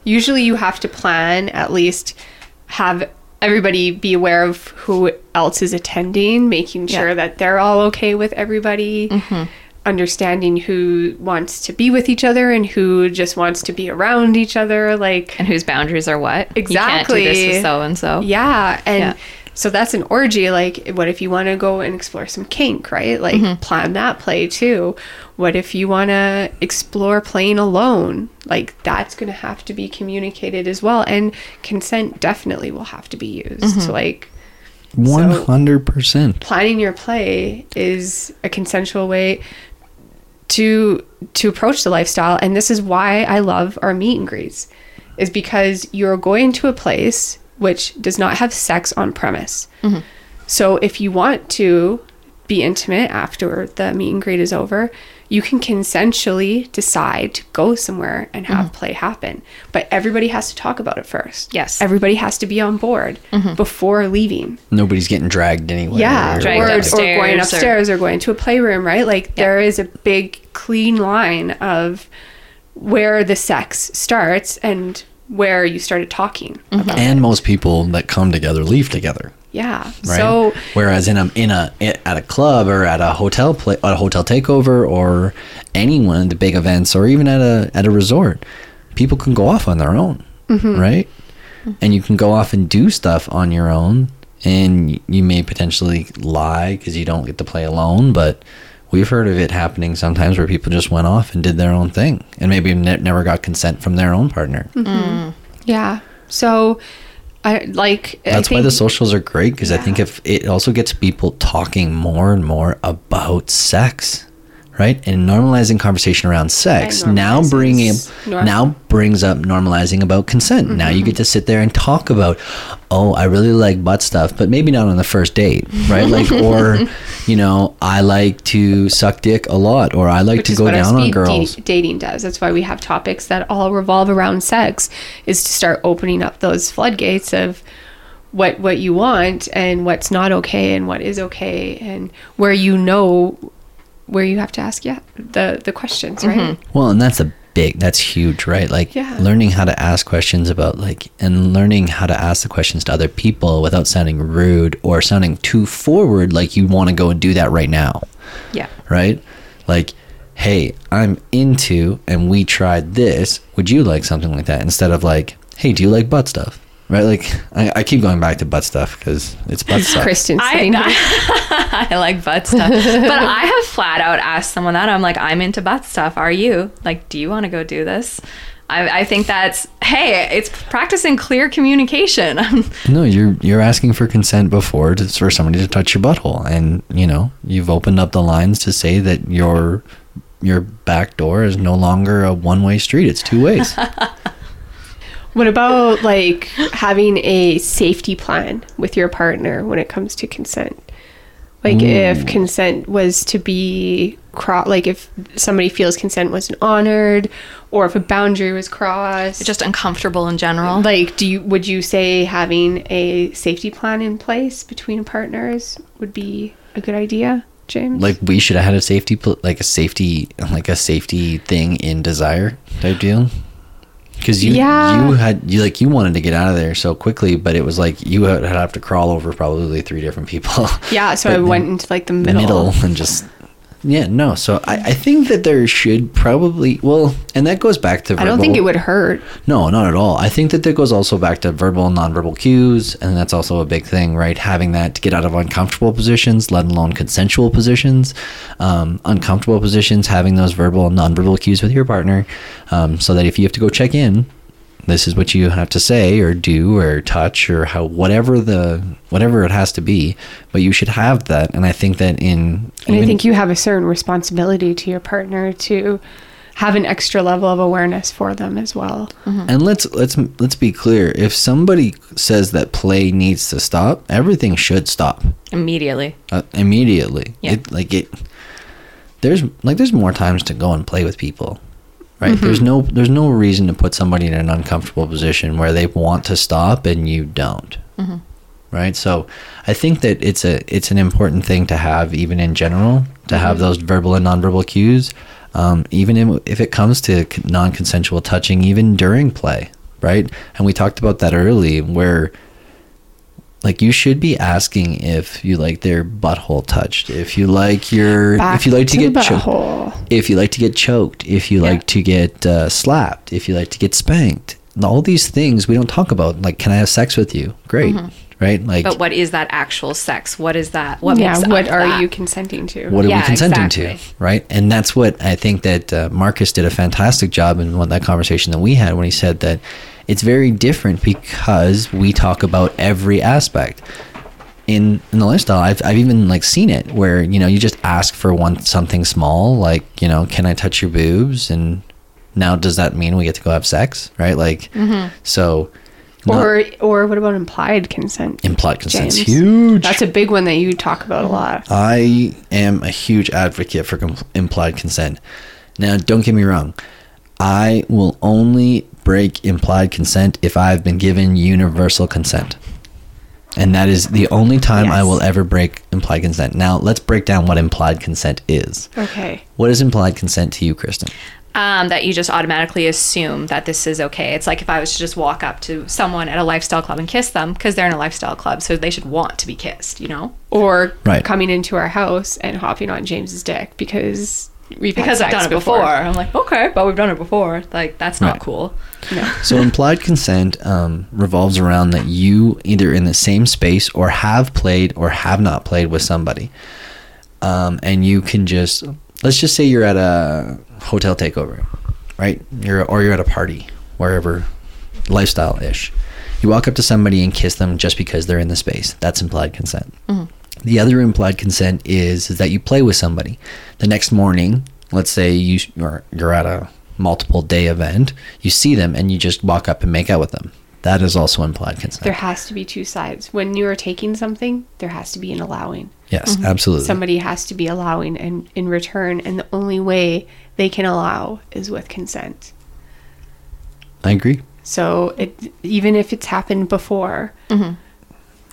E: Usually you have to plan at least have everybody be aware of who else is attending, making sure
D: Yeah.
E: that they're all okay with everybody. understanding who wants to be with each other and who just wants to be around each other like
D: And whose boundaries are what? You can't do
E: Exactly.
D: this with so and so.
E: yeah and
D: Yeah.
E: so that's an orgy like what if you want to go and explore some kink right like
D: Mm-hmm.
E: plan that play too what if you want to explore playing alone like that's going to have to be communicated as well and consent definitely will have to be used
D: Mm-hmm.
E: so like
F: One hundred percent.
E: planning your play is a consensual way to to approach the lifestyle and this is why I love our meet and greets is because you're going to a place which does not have sex on premise. So if you want to be intimate after the meet and greet is over, you can consensually decide to go somewhere and have mm-hmm. play happen. But everybody has to talk about it first.
D: Yes.
E: Everybody has to be on board mm-hmm. before leaving.
F: Nobody's getting dragged anywhere.
E: Yeah,
D: Dragged
E: or, or going upstairs or, going to a playroom, right? Like there is a big clean line of where the sex starts and where you started talking mm-hmm. about.
F: And most people that come together leave together.
E: Yeah.
F: right?
E: So
F: whereas in a in a at a club or at a hotel play, at a hotel takeover or any one of the big events or even at a at a resort, people can go off on their own,
E: Mm-hmm.
F: right? And you can go off and do stuff on your own, and you may potentially lie because you don't get to play alone, but. We've heard of it happening sometimes where people just went off and did their own thing, and maybe ne- never got consent from their own partner.
E: yeah. So I like I
F: That's why the socials are great because I think if it also gets people talking more and more about sex, right? And normalizing conversation around sex now bringing now brings up normalizing about consent. Now you
E: Mm-hmm.
F: get to sit there and talk about, oh, I really like butt stuff, but maybe not on the first date, right? Like, or you know, I like to suck dick a lot, or I like
E: which
F: to go down on girls.
E: da- dating does. That's why we have topics that all revolve around sex, is to start opening up those floodgates of what what you want and what's not okay and what is okay and where you know where you have to ask yeah the the questions right mm-hmm.
F: Well, and that's a big, that's huge, right? Like
E: Yeah.
F: learning how to ask questions about like, and learning how to ask the questions to other people without sounding rude or sounding too forward, like you want to go and do that right now,
D: Yeah.
F: right? Like, hey, I'm into, and we tried this. Would you like something like that? Instead of like, hey, do you like butt stuff? Right? Like, I, I keep going back to butt stuff because it's butt stuff.
E: Kristen
D: I,
E: saying
D: I like butt stuff. but I have flat out asked someone that. I'm like, I'm into butt stuff. Are you? Like, do you want to go do this? I, I think that's, hey, it's practicing clear communication.
F: No, you're you're asking for consent before to, for somebody to touch your butthole, and you know you've opened up the lines to say that your your back door is no longer a one way street; it's two ways.
E: What about like having a safety plan with your partner when it comes to consent? Like if mm. consent was to be cro- like if somebody feels consent wasn't honored or if a boundary was crossed.
D: Just uncomfortable in general.
E: like do you would you say having a safety plan in place between partners would be a good idea, James?
F: like we should have had a safety pl- like a safety like a safety thing in desire type deal. Because you
E: Yeah.
F: you had you like you wanted to get out of there so quickly, but it was like you had have to crawl over probably three different people.
E: yeah, so I went into like the
F: the
E: middle.
F: middle and just yeah no so I, I think that there should probably well and that goes back to
E: I don't think it would hurt.
F: no not at all. I think that that goes also back to verbal and nonverbal cues and that's also a big thing right? Having that to get out of uncomfortable positions let alone consensual positions. Um, uncomfortable positions having those verbal and nonverbal cues with your partner um, so that if you have to go check in this is what you have to say or do or touch or how whatever the whatever it has to be but you should have that and i think that in
E: And I think you have a certain responsibility to your partner to have an extra level of awareness for them as well.
F: And let's let's let's be clear. If somebody says that play needs to stop, everything should stop
D: Immediately.
F: uh, immediately.
D: Yeah.
F: It, like it. There's like there's more times to go and play with people, right? There's mm-hmm. no there's no reason to put somebody in an uncomfortable position where they want to stop and you don't, mm-hmm. right? So I think that it's a it's an important thing to have even in general to have mm-hmm. those verbal and nonverbal cues, um, even in, if it comes to non-consensual touching, even during play, right? And we talked about that early, where like you should be asking if you like their butthole touched, if you like your,
E: Back
F: if you like to,
E: to
F: get choked,
E: butthole.
F: if you like to get choked, if you like to get uh, slapped, if you like to get spanked. All these things we don't talk about. Like, can I have sex with you? Great, right? Like,
D: But what is that actual sex? What is that? What
E: yeah,
D: makes
E: what are
D: that?
E: you consenting to?
F: what are
D: Yeah,
F: we consenting
D: exactly.
F: to right and that's what i think that uh, marcus did a fantastic job in what that conversation that we had when he said that it's very different because we talk about every aspect in in the lifestyle i've, I've even like seen it where you know you just ask for one something small like you know can i touch your boobs and now does that mean we get to go have sex right like mm-hmm. so not-
E: Or or what about implied consent?
F: implied consent's
E: James?
F: huge
E: That's a big one that you talk about a lot.
F: I am a huge advocate for com- implied consent. Now, don't get me wrong. I will only break implied consent if I've been given universal consent. And that is the only time I will ever break implied consent. Now, let's break down what implied consent is.
E: Okay.
F: What is implied consent to you, Kristen?
D: um, that you just automatically assume that this is okay. It's like if I was to just walk up to someone at a lifestyle club and kiss them because they're in a lifestyle club, so they should want to be kissed, you know?
E: Or
F: Right.
E: coming into our house and hopping on James's dick because we've had
D: Because I've done it before. I'm like, okay, but we've done it before. Like, that's not
F: Right.
D: cool.
F: So implied consent um, revolves around that you either in the same space or have played or have not played with somebody, um, and you can just let's just say you're at a hotel takeover, right? You're or you're at a party wherever, lifestyle ish. You walk up to somebody and kiss them just because they're in the space. That's implied consent. The other implied consent is, is that you play with somebody. The next morning, let's say you you're, you're at a multiple day event, you see them and you just walk up and make out with them. That is also implied consent.
E: there has to be two sides. When you are taking something, there has to be an allowing.
F: yes, mm-hmm. absolutely.
E: Somebody has to be allowing and in return and the only way they can allow is with consent.
F: I agree.
E: So it even if it's happened before, mm-hmm.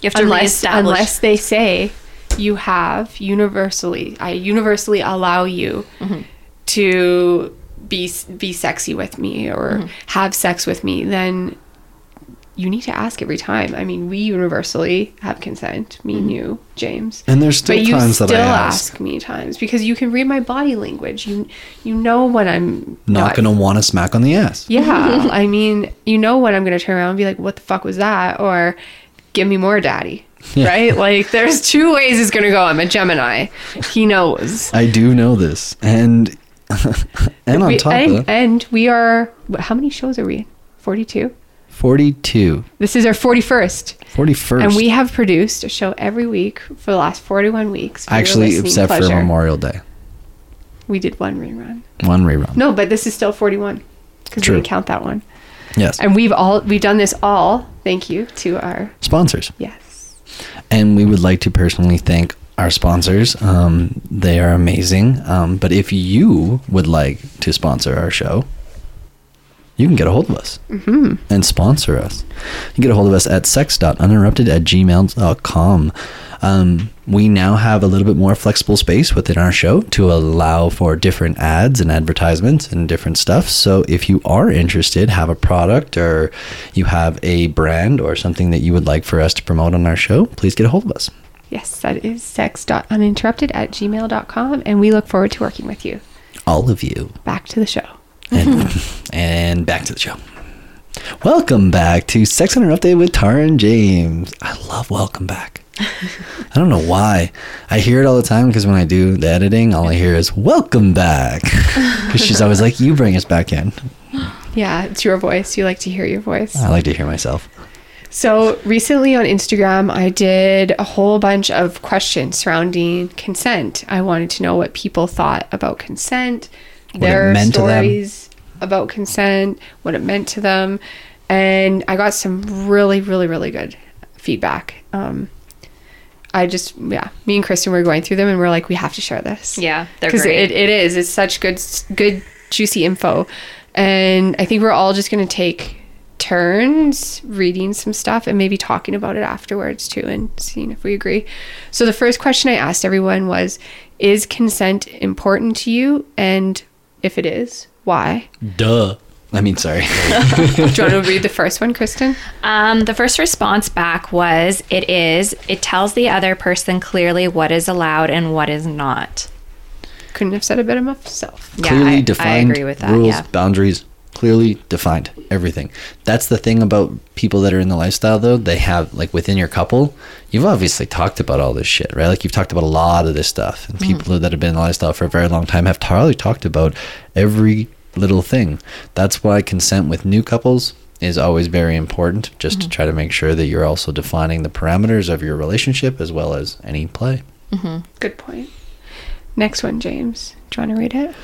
D: You have to
E: unless
D: reestablish.
E: unless they say you have universally I universally allow you mm-hmm. to be be sexy with me or mm-hmm. have sex with me then you need to ask every time. I mean, we universally have consent, me and mm-hmm. you, James.
F: And there's still
E: but you
F: times
E: still
F: that I ask.
E: ask me times because you can read my body language. You you know when I'm
F: Not gonna want to smack on the ass.
E: yeah, I mean, you know when I'm gonna turn around and be like, "What the fuck was that?" or "Give me more, daddy." Right? Like, there's two ways it's gonna go. I'm a Gemini. He knows.
F: I do know this, and and on
E: We-
F: top
E: and,
F: of that,
E: and we are. How many shows are we? in? Forty-two.
F: 42,
E: This is our forty-first,
F: 41st.
E: and we have produced a show every week for the last forty-one weeks. for your
F: actually, except for
E: pleasure.
F: Memorial Day,
E: we did one rerun.
F: one rerun.
E: No, but this is still forty-one because we didn't count that one.
F: Yes,
E: And we've all we've done this all. Thank you to our
F: sponsors.
E: yes.
F: and we would like to personally thank our sponsors. Um, they are amazing. Um, but if you would like to sponsor our show, you can get a hold of us and sponsor us. You can get a hold of us at sex.uninterrupted at gmail.com. Um, we now have a little bit more flexible space within our show to allow for different ads and advertisements and different stuff. So if you are interested, have a product or you have a brand or something that you would like for us to promote on our show, please get a hold of us.
E: Yes, that is sex.uninterrupted at gmail.com. And we look forward to working with you.
F: All of you.
E: Back to the show.
F: And, and back to the show. Welcome back to Sex Uninterrupted with Tara and James. I love welcome back. I don't know why. I hear it all the time because when I do the editing, all I hear is welcome back. Because she's always like, you bring us back in.
E: Yeah, it's your voice. You like to hear your voice.
F: I like to hear myself.
E: So recently on Instagram, I did a whole bunch of questions surrounding consent. I wanted to know what people thought about consent, their
F: meant to them.
E: stories about consent, what it meant to them, and I got some really, really, really good feedback. Um, I just, yeah, me and Kristen were going through them, and we're like, we have to share this.
D: Yeah, they're
E: because
D: great.
E: it, it is. It's such good, good, juicy info, and I think we're all just gonna take turns reading some stuff and maybe talking about it afterwards too, and seeing if we agree. So the first question I asked everyone was, "Is consent important to you? And if it is, why?"
F: Duh. I mean, sorry.
E: Do you want to read the first one, Kristen?
D: Um, the first response back was it is, it tells the other person clearly what is allowed and what is not.
E: Couldn't have said it better myself.
D: Yeah,
F: clearly
D: I,
F: defined
D: I agree with that.
F: rules,
D: yeah.
F: boundaries, clearly defined everything. That's the thing about people that are in the lifestyle though. They have like within your couple, you've obviously talked about all this shit, right? Like you've talked about a lot of this stuff.
D: Mm-hmm.
F: And people that have been in the lifestyle for a very long time have probably talked about every little thing. That's why consent with new couples is always very important just
D: Mm-hmm.
F: to try to make sure that you're also defining the parameters of your relationship as well as any play.
E: Good point. Next one, James. Do you want to read it?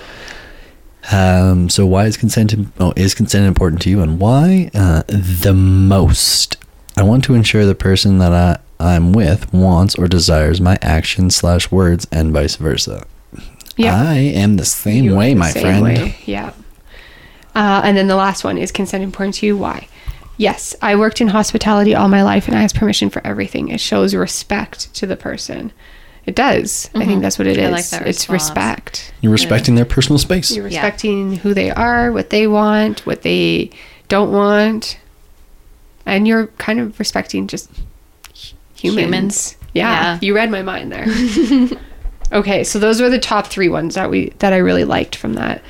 F: Um, so why is consent oh, is consent important to you and why uh, the most? I want to ensure the person that I, I'm with wants or desires my actions slash words and vice versa. I am the same
E: You
F: way,
E: the
F: my
E: same
F: friend.
E: way, Yeah. Uh, and then the last one is consent important to you? Why? Yes, I worked in hospitality all my life and I ask permission for everything. It shows respect to the person. It does. I think that's what it is.
D: Mm-hmm. Like that
E: it's respect.
F: You're respecting their personal space.
E: You're respecting who they are, what they want, what they don't want. And you're kind of respecting just humans.
D: Humans.
E: Yeah,
D: Yeah.
E: You read my mind there. okay, so those were the top three ones that we that I really liked from that.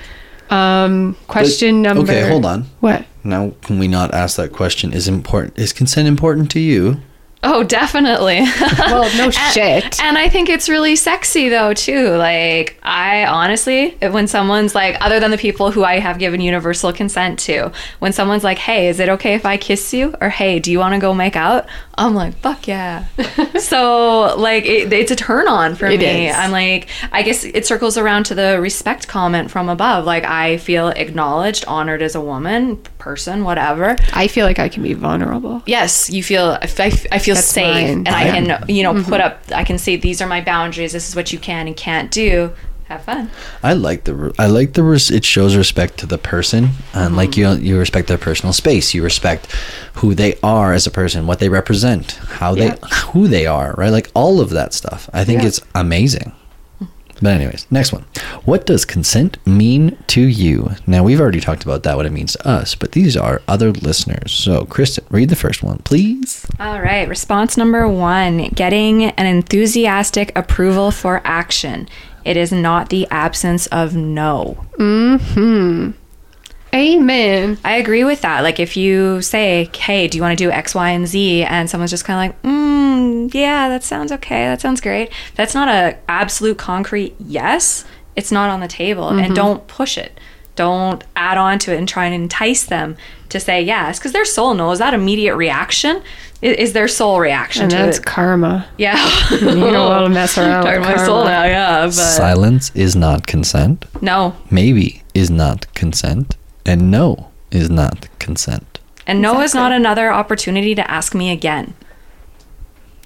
E: Um question
F: But-
E: number
F: Okay, hold on.
E: What?
F: Now, can we not ask that question? Is important? Is consent important to you?
D: Oh, definitely.
E: Well, no shit.
D: And I think it's really sexy though too. Like I honestly, when someone's like, other than the people who I have given universal consent to, when someone's like, "Hey, is it okay if I kiss you?" or "Hey, do you want to go make out?" I'm like, "Fuck yeah!" so like, it, it's a turn on for
E: It
D: me.
E: is.
D: I'm like, I guess it circles around to the respect comment from above. Like I feel acknowledged, honored as a woman, person, whatever
E: I feel like I can be vulnerable.
D: yes you feel I feel
E: That's
D: safe
E: mine.
D: and i
F: Yeah.
D: can you know put mm-hmm. up i can say these are my boundaries this is what you can and can't do have fun
F: I like the I like the res- it shows respect to the person and like mm-hmm. you you respect their personal space you respect who they are as a person what they represent how they
E: Yeah.
F: who they are right like all of that stuff I think
E: Yeah.
F: it's amazing but anyways next one. What does consent mean to you? Now we've already talked about that what it means to us but these are other listeners. So Kristen read the first one please.
D: All right response number one getting an enthusiastic approval for action. It is not the absence of no mm-hmm.
E: Amen.
D: I agree with that. Like if you say, "Hey, do you want to do X, Y, and Z?" and someone's just kind of like, "Mm, yeah, that sounds okay. That sounds great." That's not a absolute concrete yes. It's not on the table, and don't push it. Don't add on to it and try and entice them to say yes, because their soul knows that immediate reaction i- is their soul reaction
E: And
D: to
E: that's
D: it.
E: Yeah.
D: Yeah,
E: You don't want to mess around
D: Talking
E: with
D: my soul now. Yeah, but
F: silence is not consent
D: no,
F: maybe is not consent and no is not consent
D: and no is not another opportunity to ask me again.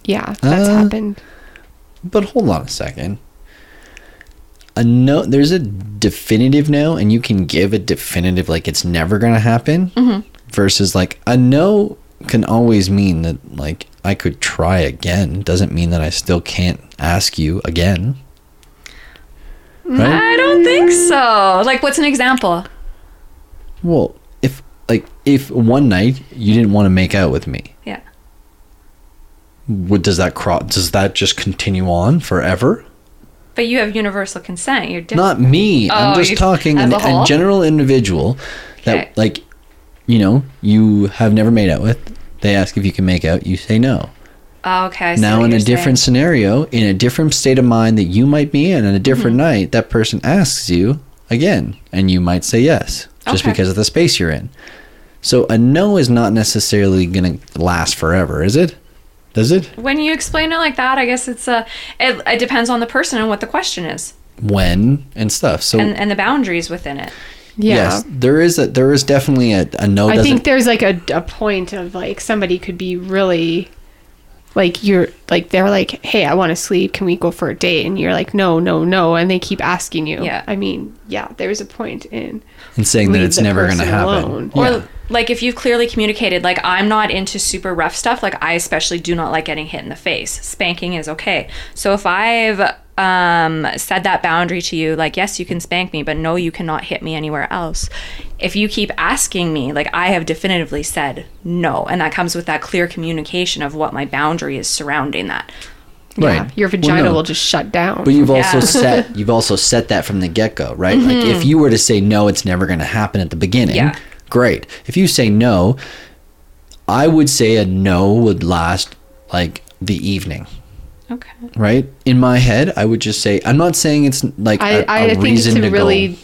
E: Yeah, that's
F: Uh,
E: happened.
F: But hold on a second. A no, there's a definitive no, and you can give a definitive like it's never gonna happen. Versus like a no can always mean that like I could try again. Doesn't mean that I still can't ask you again. Right?
D: I don't think so. Like, what's an example?
F: Well, if like if one night you didn't want to make out with me,
D: Yeah.
F: would does that cross? Does that just continue on forever?
D: But you have universal consent. You're different.
F: Not me. I'm
D: Oh,
F: just talking
D: as
F: an,
D: a
F: a,
D: whole?
F: general individual that
D: Okay.
F: like you know, you have never made out with. They ask if you can make out, you say no.
D: Oh, okay. I see
F: now
D: what
F: in a
D: you're
F: different scenario, in a different state of mind that you might be in, in a different
D: Mm-hmm.
F: night, that person asks you again, and you might say yes, just
D: Okay.
F: because of the space you're in. So a no is not necessarily going to last forever, is it? Does it?
D: When you explain it like that, I guess it's a. It, it depends on the person and what the question is,
F: When and stuff. So
D: and and the boundaries within it.
E: Yeah.
F: yes, there is a there is definitely a, a no.
E: I think there's like a, a point of like somebody could be really like you're like they're like hey i want to sleep can we go for a date and you're like no no no and they keep asking you
D: Yeah.
E: i mean yeah there's a point in
F: and saying that it's never going to happen.
E: alone.
D: Or like if you've clearly communicated, like I'm not into super rough stuff. Like I especially do not like getting hit in the face. Spanking is okay. So if I've um, said that boundary to you, like, yes, you can spank me, but no, you cannot hit me anywhere else. If you keep asking me, like, I have definitively said no. And that comes with that clear communication of what my boundary is surrounding that.
E: Yeah,
F: Right.
E: your
F: Well,
E: vagina
F: no.
E: will just shut down.
F: But you've also
D: Yeah.
F: set you've also set that from the get go, right? Like if you were to say no, it's never going to happen at the beginning.
D: Yeah.
F: Great. If you say no, I would say a no would last like the evening,
D: Okay.
F: right? In my head, I would just say I'm not saying it's like
E: I,
F: a
E: I
F: a
E: think it's
F: reason
E: a
F: to
E: really
F: go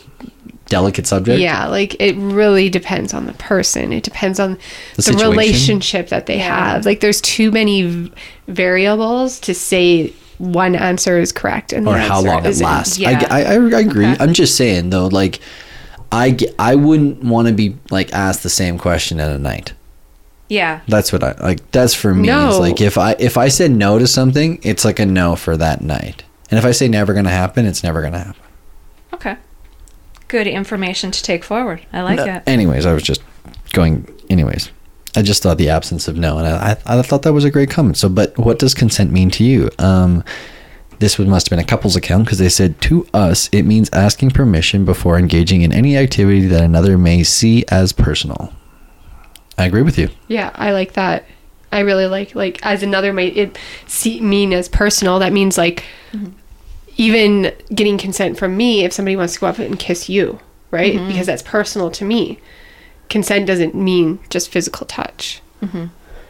F: delicate subject.
E: yeah, like it really depends on the person. It depends on
F: The
E: the, relationship that they
D: Yeah.
E: have. Like there's too many variables to say one answer is correct and the
F: or how long it
E: isn't.
F: lasts.
D: Yeah.
F: I, I, I agree.
D: Okay.
F: I'm just saying though, like I, I wouldn't want to be like asked the same question at a night.
D: Yeah.
F: That's what I like. That's for me.
E: No.
F: Is like if I if I said no to something, it's like a no for that night. And if I say never gonna happen, it's never gonna happen.
D: Okay. Good information to take forward. I like
F: Uh,
D: it.
F: anyways, I was just going. Anyways, I just thought the absence of no, and I I, I thought that was a great comment. So, but what does consent mean to you? Um, this would must have been a couple's account because they said to us it means asking permission before engaging in any activity that another may see as personal. I agree with you.
E: Yeah, I like that. I really like like as another might it see, mean as personal. That means like mm-hmm. even getting consent from me if somebody wants to go up and kiss you, right? Mm-hmm. Because that's personal to me. Consent doesn't mean just physical touch. Mm-hmm.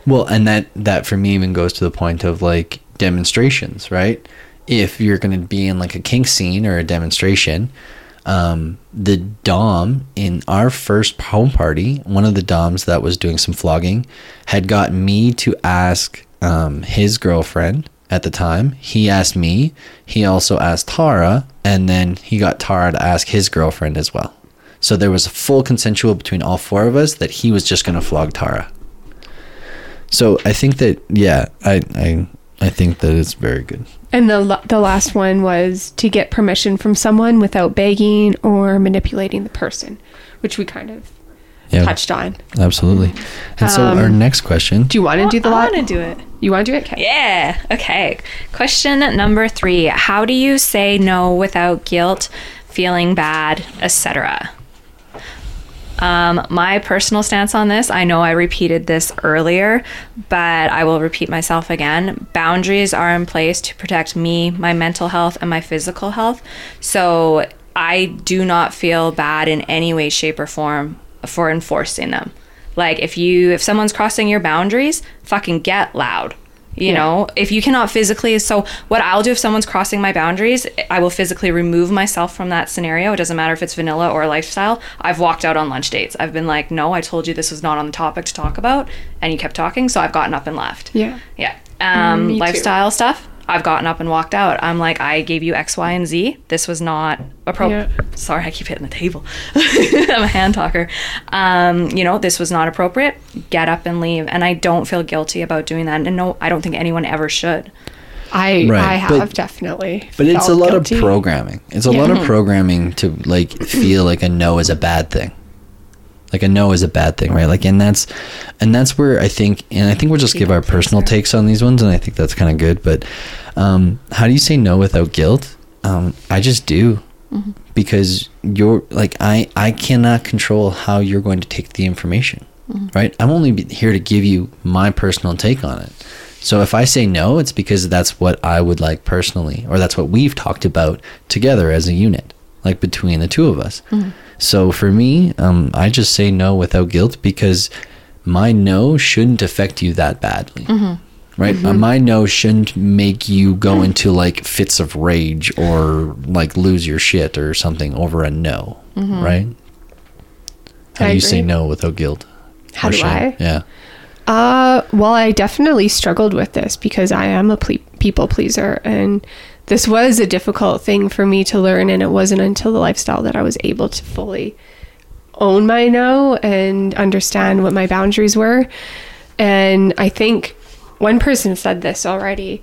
F: Well, and that that for me even goes to the point of like demonstrations, right? If you're going to be in like a kink scene or a demonstration, um, the dom in our first home party, one of the doms that was doing some flogging, had got me to ask um, his girlfriend at the time. He asked me. He also asked Tara, and then he got Tara to ask his girlfriend as well. So there was a full consensual between all four of us that he was just going to flog Tara. So I think that yeah, I I I think that it's very good.
E: And the the last one was to get permission from someone without begging or manipulating the person, which we kind of
F: Yeah,
E: touched on.
F: absolutely. And so our um, next question.
E: Do you want to do the
D: I
E: lot?
D: want to do it.
E: You want to do it? Okay.
D: Yeah. Okay. Question number three How do you say no without guilt, feeling bad, etc.? Um, my personal stance on this, I know I repeated this earlier, but I will repeat myself again. Boundaries are in place to protect me, my mental health, and my physical health. So I do not feel bad in any way, shape, or form for enforcing them. Like if you if someone's crossing your boundaries, fucking get loud. You know, if you cannot physically, so what I'll do if someone's crossing my boundaries, I will physically remove myself from that scenario. It doesn't matter if it's vanilla or lifestyle. I've walked out on lunch dates. I've been like, no, I told you this was not on the topic to talk about, and you kept talking, so I've gotten up and left.
E: Yeah.
D: Yeah. Um,
E: too.
D: lifestyle stuff. I've gotten up and walked out. I'm like, I gave you X, Y, and Z. This was not appropriate.
E: Yeah.
D: Sorry, I keep hitting the table. I'm a hand talker. Um, you know, this was not appropriate. Get up and leave. And I don't feel guilty about doing that. And no, I don't think anyone ever should.
E: I
F: Right,
E: I
F: but-
E: have definitely.
F: But it's a lot
E: guilty.
F: of programming. It's a lot of programming to like feel like a no is a bad thing. Like a no is a bad thing, right? Like and that's and that's where I think and I think we'll just give our personal takes on these ones and I think that's kind of good, but um how do you say no without guilt? Um I just do. Because you're like I I cannot control how you're going to take the information. Right? I'm only here to give you my personal take on it. So if I say no, it's because that's what I would like personally, or that's what we've talked about together as a unit, like between the two of us. So for me, um, I just say no without guilt because my no shouldn't affect you that badly. Right? Uh, my no shouldn't make you go into like fits of rage or like lose your shit or something over a no. Right? How
E: I
F: do you say no without guilt?
E: How
F: Or
E: do
F: shame?
E: I?
F: Yeah.
E: Uh, well, I definitely struggled with this because I am a ple- people pleaser, and this was a difficult thing for me to learn. And it wasn't until the lifestyle that I was able to fully own my no and understand what my boundaries were. And I think one person said this already,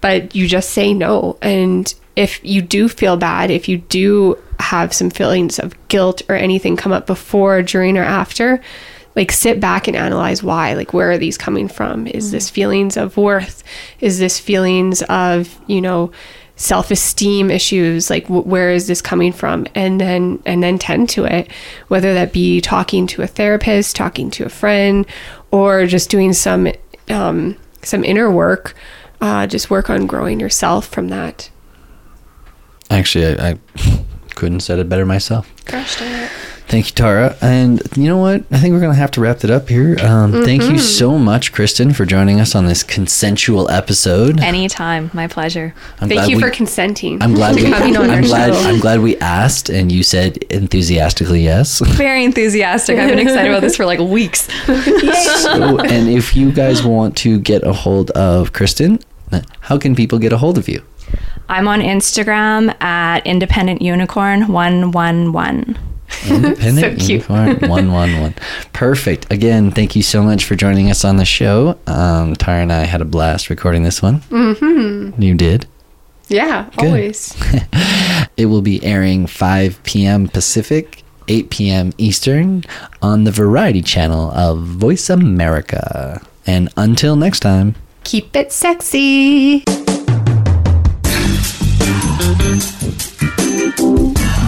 E: but you just say no. And if you do feel bad, if you do have some feelings of guilt or anything come up before, during, or after, like sit back and analyze why. Like, where are these coming from? Is mm. this feelings of worth? Is this feelings of, you know, self-esteem issues like wh- where is this coming from and then and then tend to it whether that be talking to a therapist talking to a friend or just doing some um, some inner work uh, just work on growing yourself from that
F: Actually, I, I couldn't said it better myself.
A: Gosh darn it.
F: Thank you, Tara. And you know what? I think we're going to have to wrap it up here. Um, Thank
E: Mm-hmm.
F: you so much, Kristen, for joining us on this consensual episode.
D: Anytime. My pleasure.
F: I'm
E: thank you
F: we-
E: for consenting
F: I'm glad we. I'm glad. I'm glad we asked, and you said enthusiastically yes.
D: Very enthusiastic. I've been excited about this for like weeks.
F: so, and if you guys want to get a hold of Kristen, how can people get a hold of you?
D: I'm on Instagram at Independent Unicorn 111.
F: Independent
E: So cute.
F: Unicorn one one one. Perfect. Again, thank you so much for joining us on the show. Um, Tara and I had a blast recording this one. Mm-hmm. You did.
E: yeah
F: Good.
E: always
F: It will be airing 5 p.m. Pacific, 8 p.m. Eastern on the Variety Channel of Voice America. And until next time.
E: keep it sexy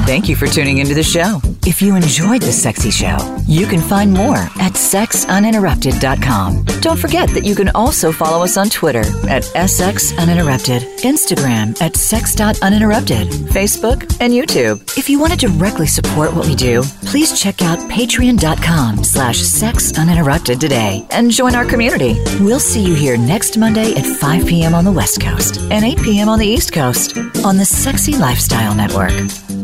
G: Thank you for tuning into the show. If you enjoyed the sexy show, you can find more at sexuninterrupted.com. Don't forget that you can also follow us on Twitter at sxuninterrupted, Instagram at sex.uninterrupted, Facebook, and YouTube. If you want to directly support what we do, please check out patreon.com slash sexuninterrupted today and join our community. We'll see you here next Monday at 5 p.m. on the West Coast and 8 p.m. on the East Coast on the Sexy Lifestyle Network.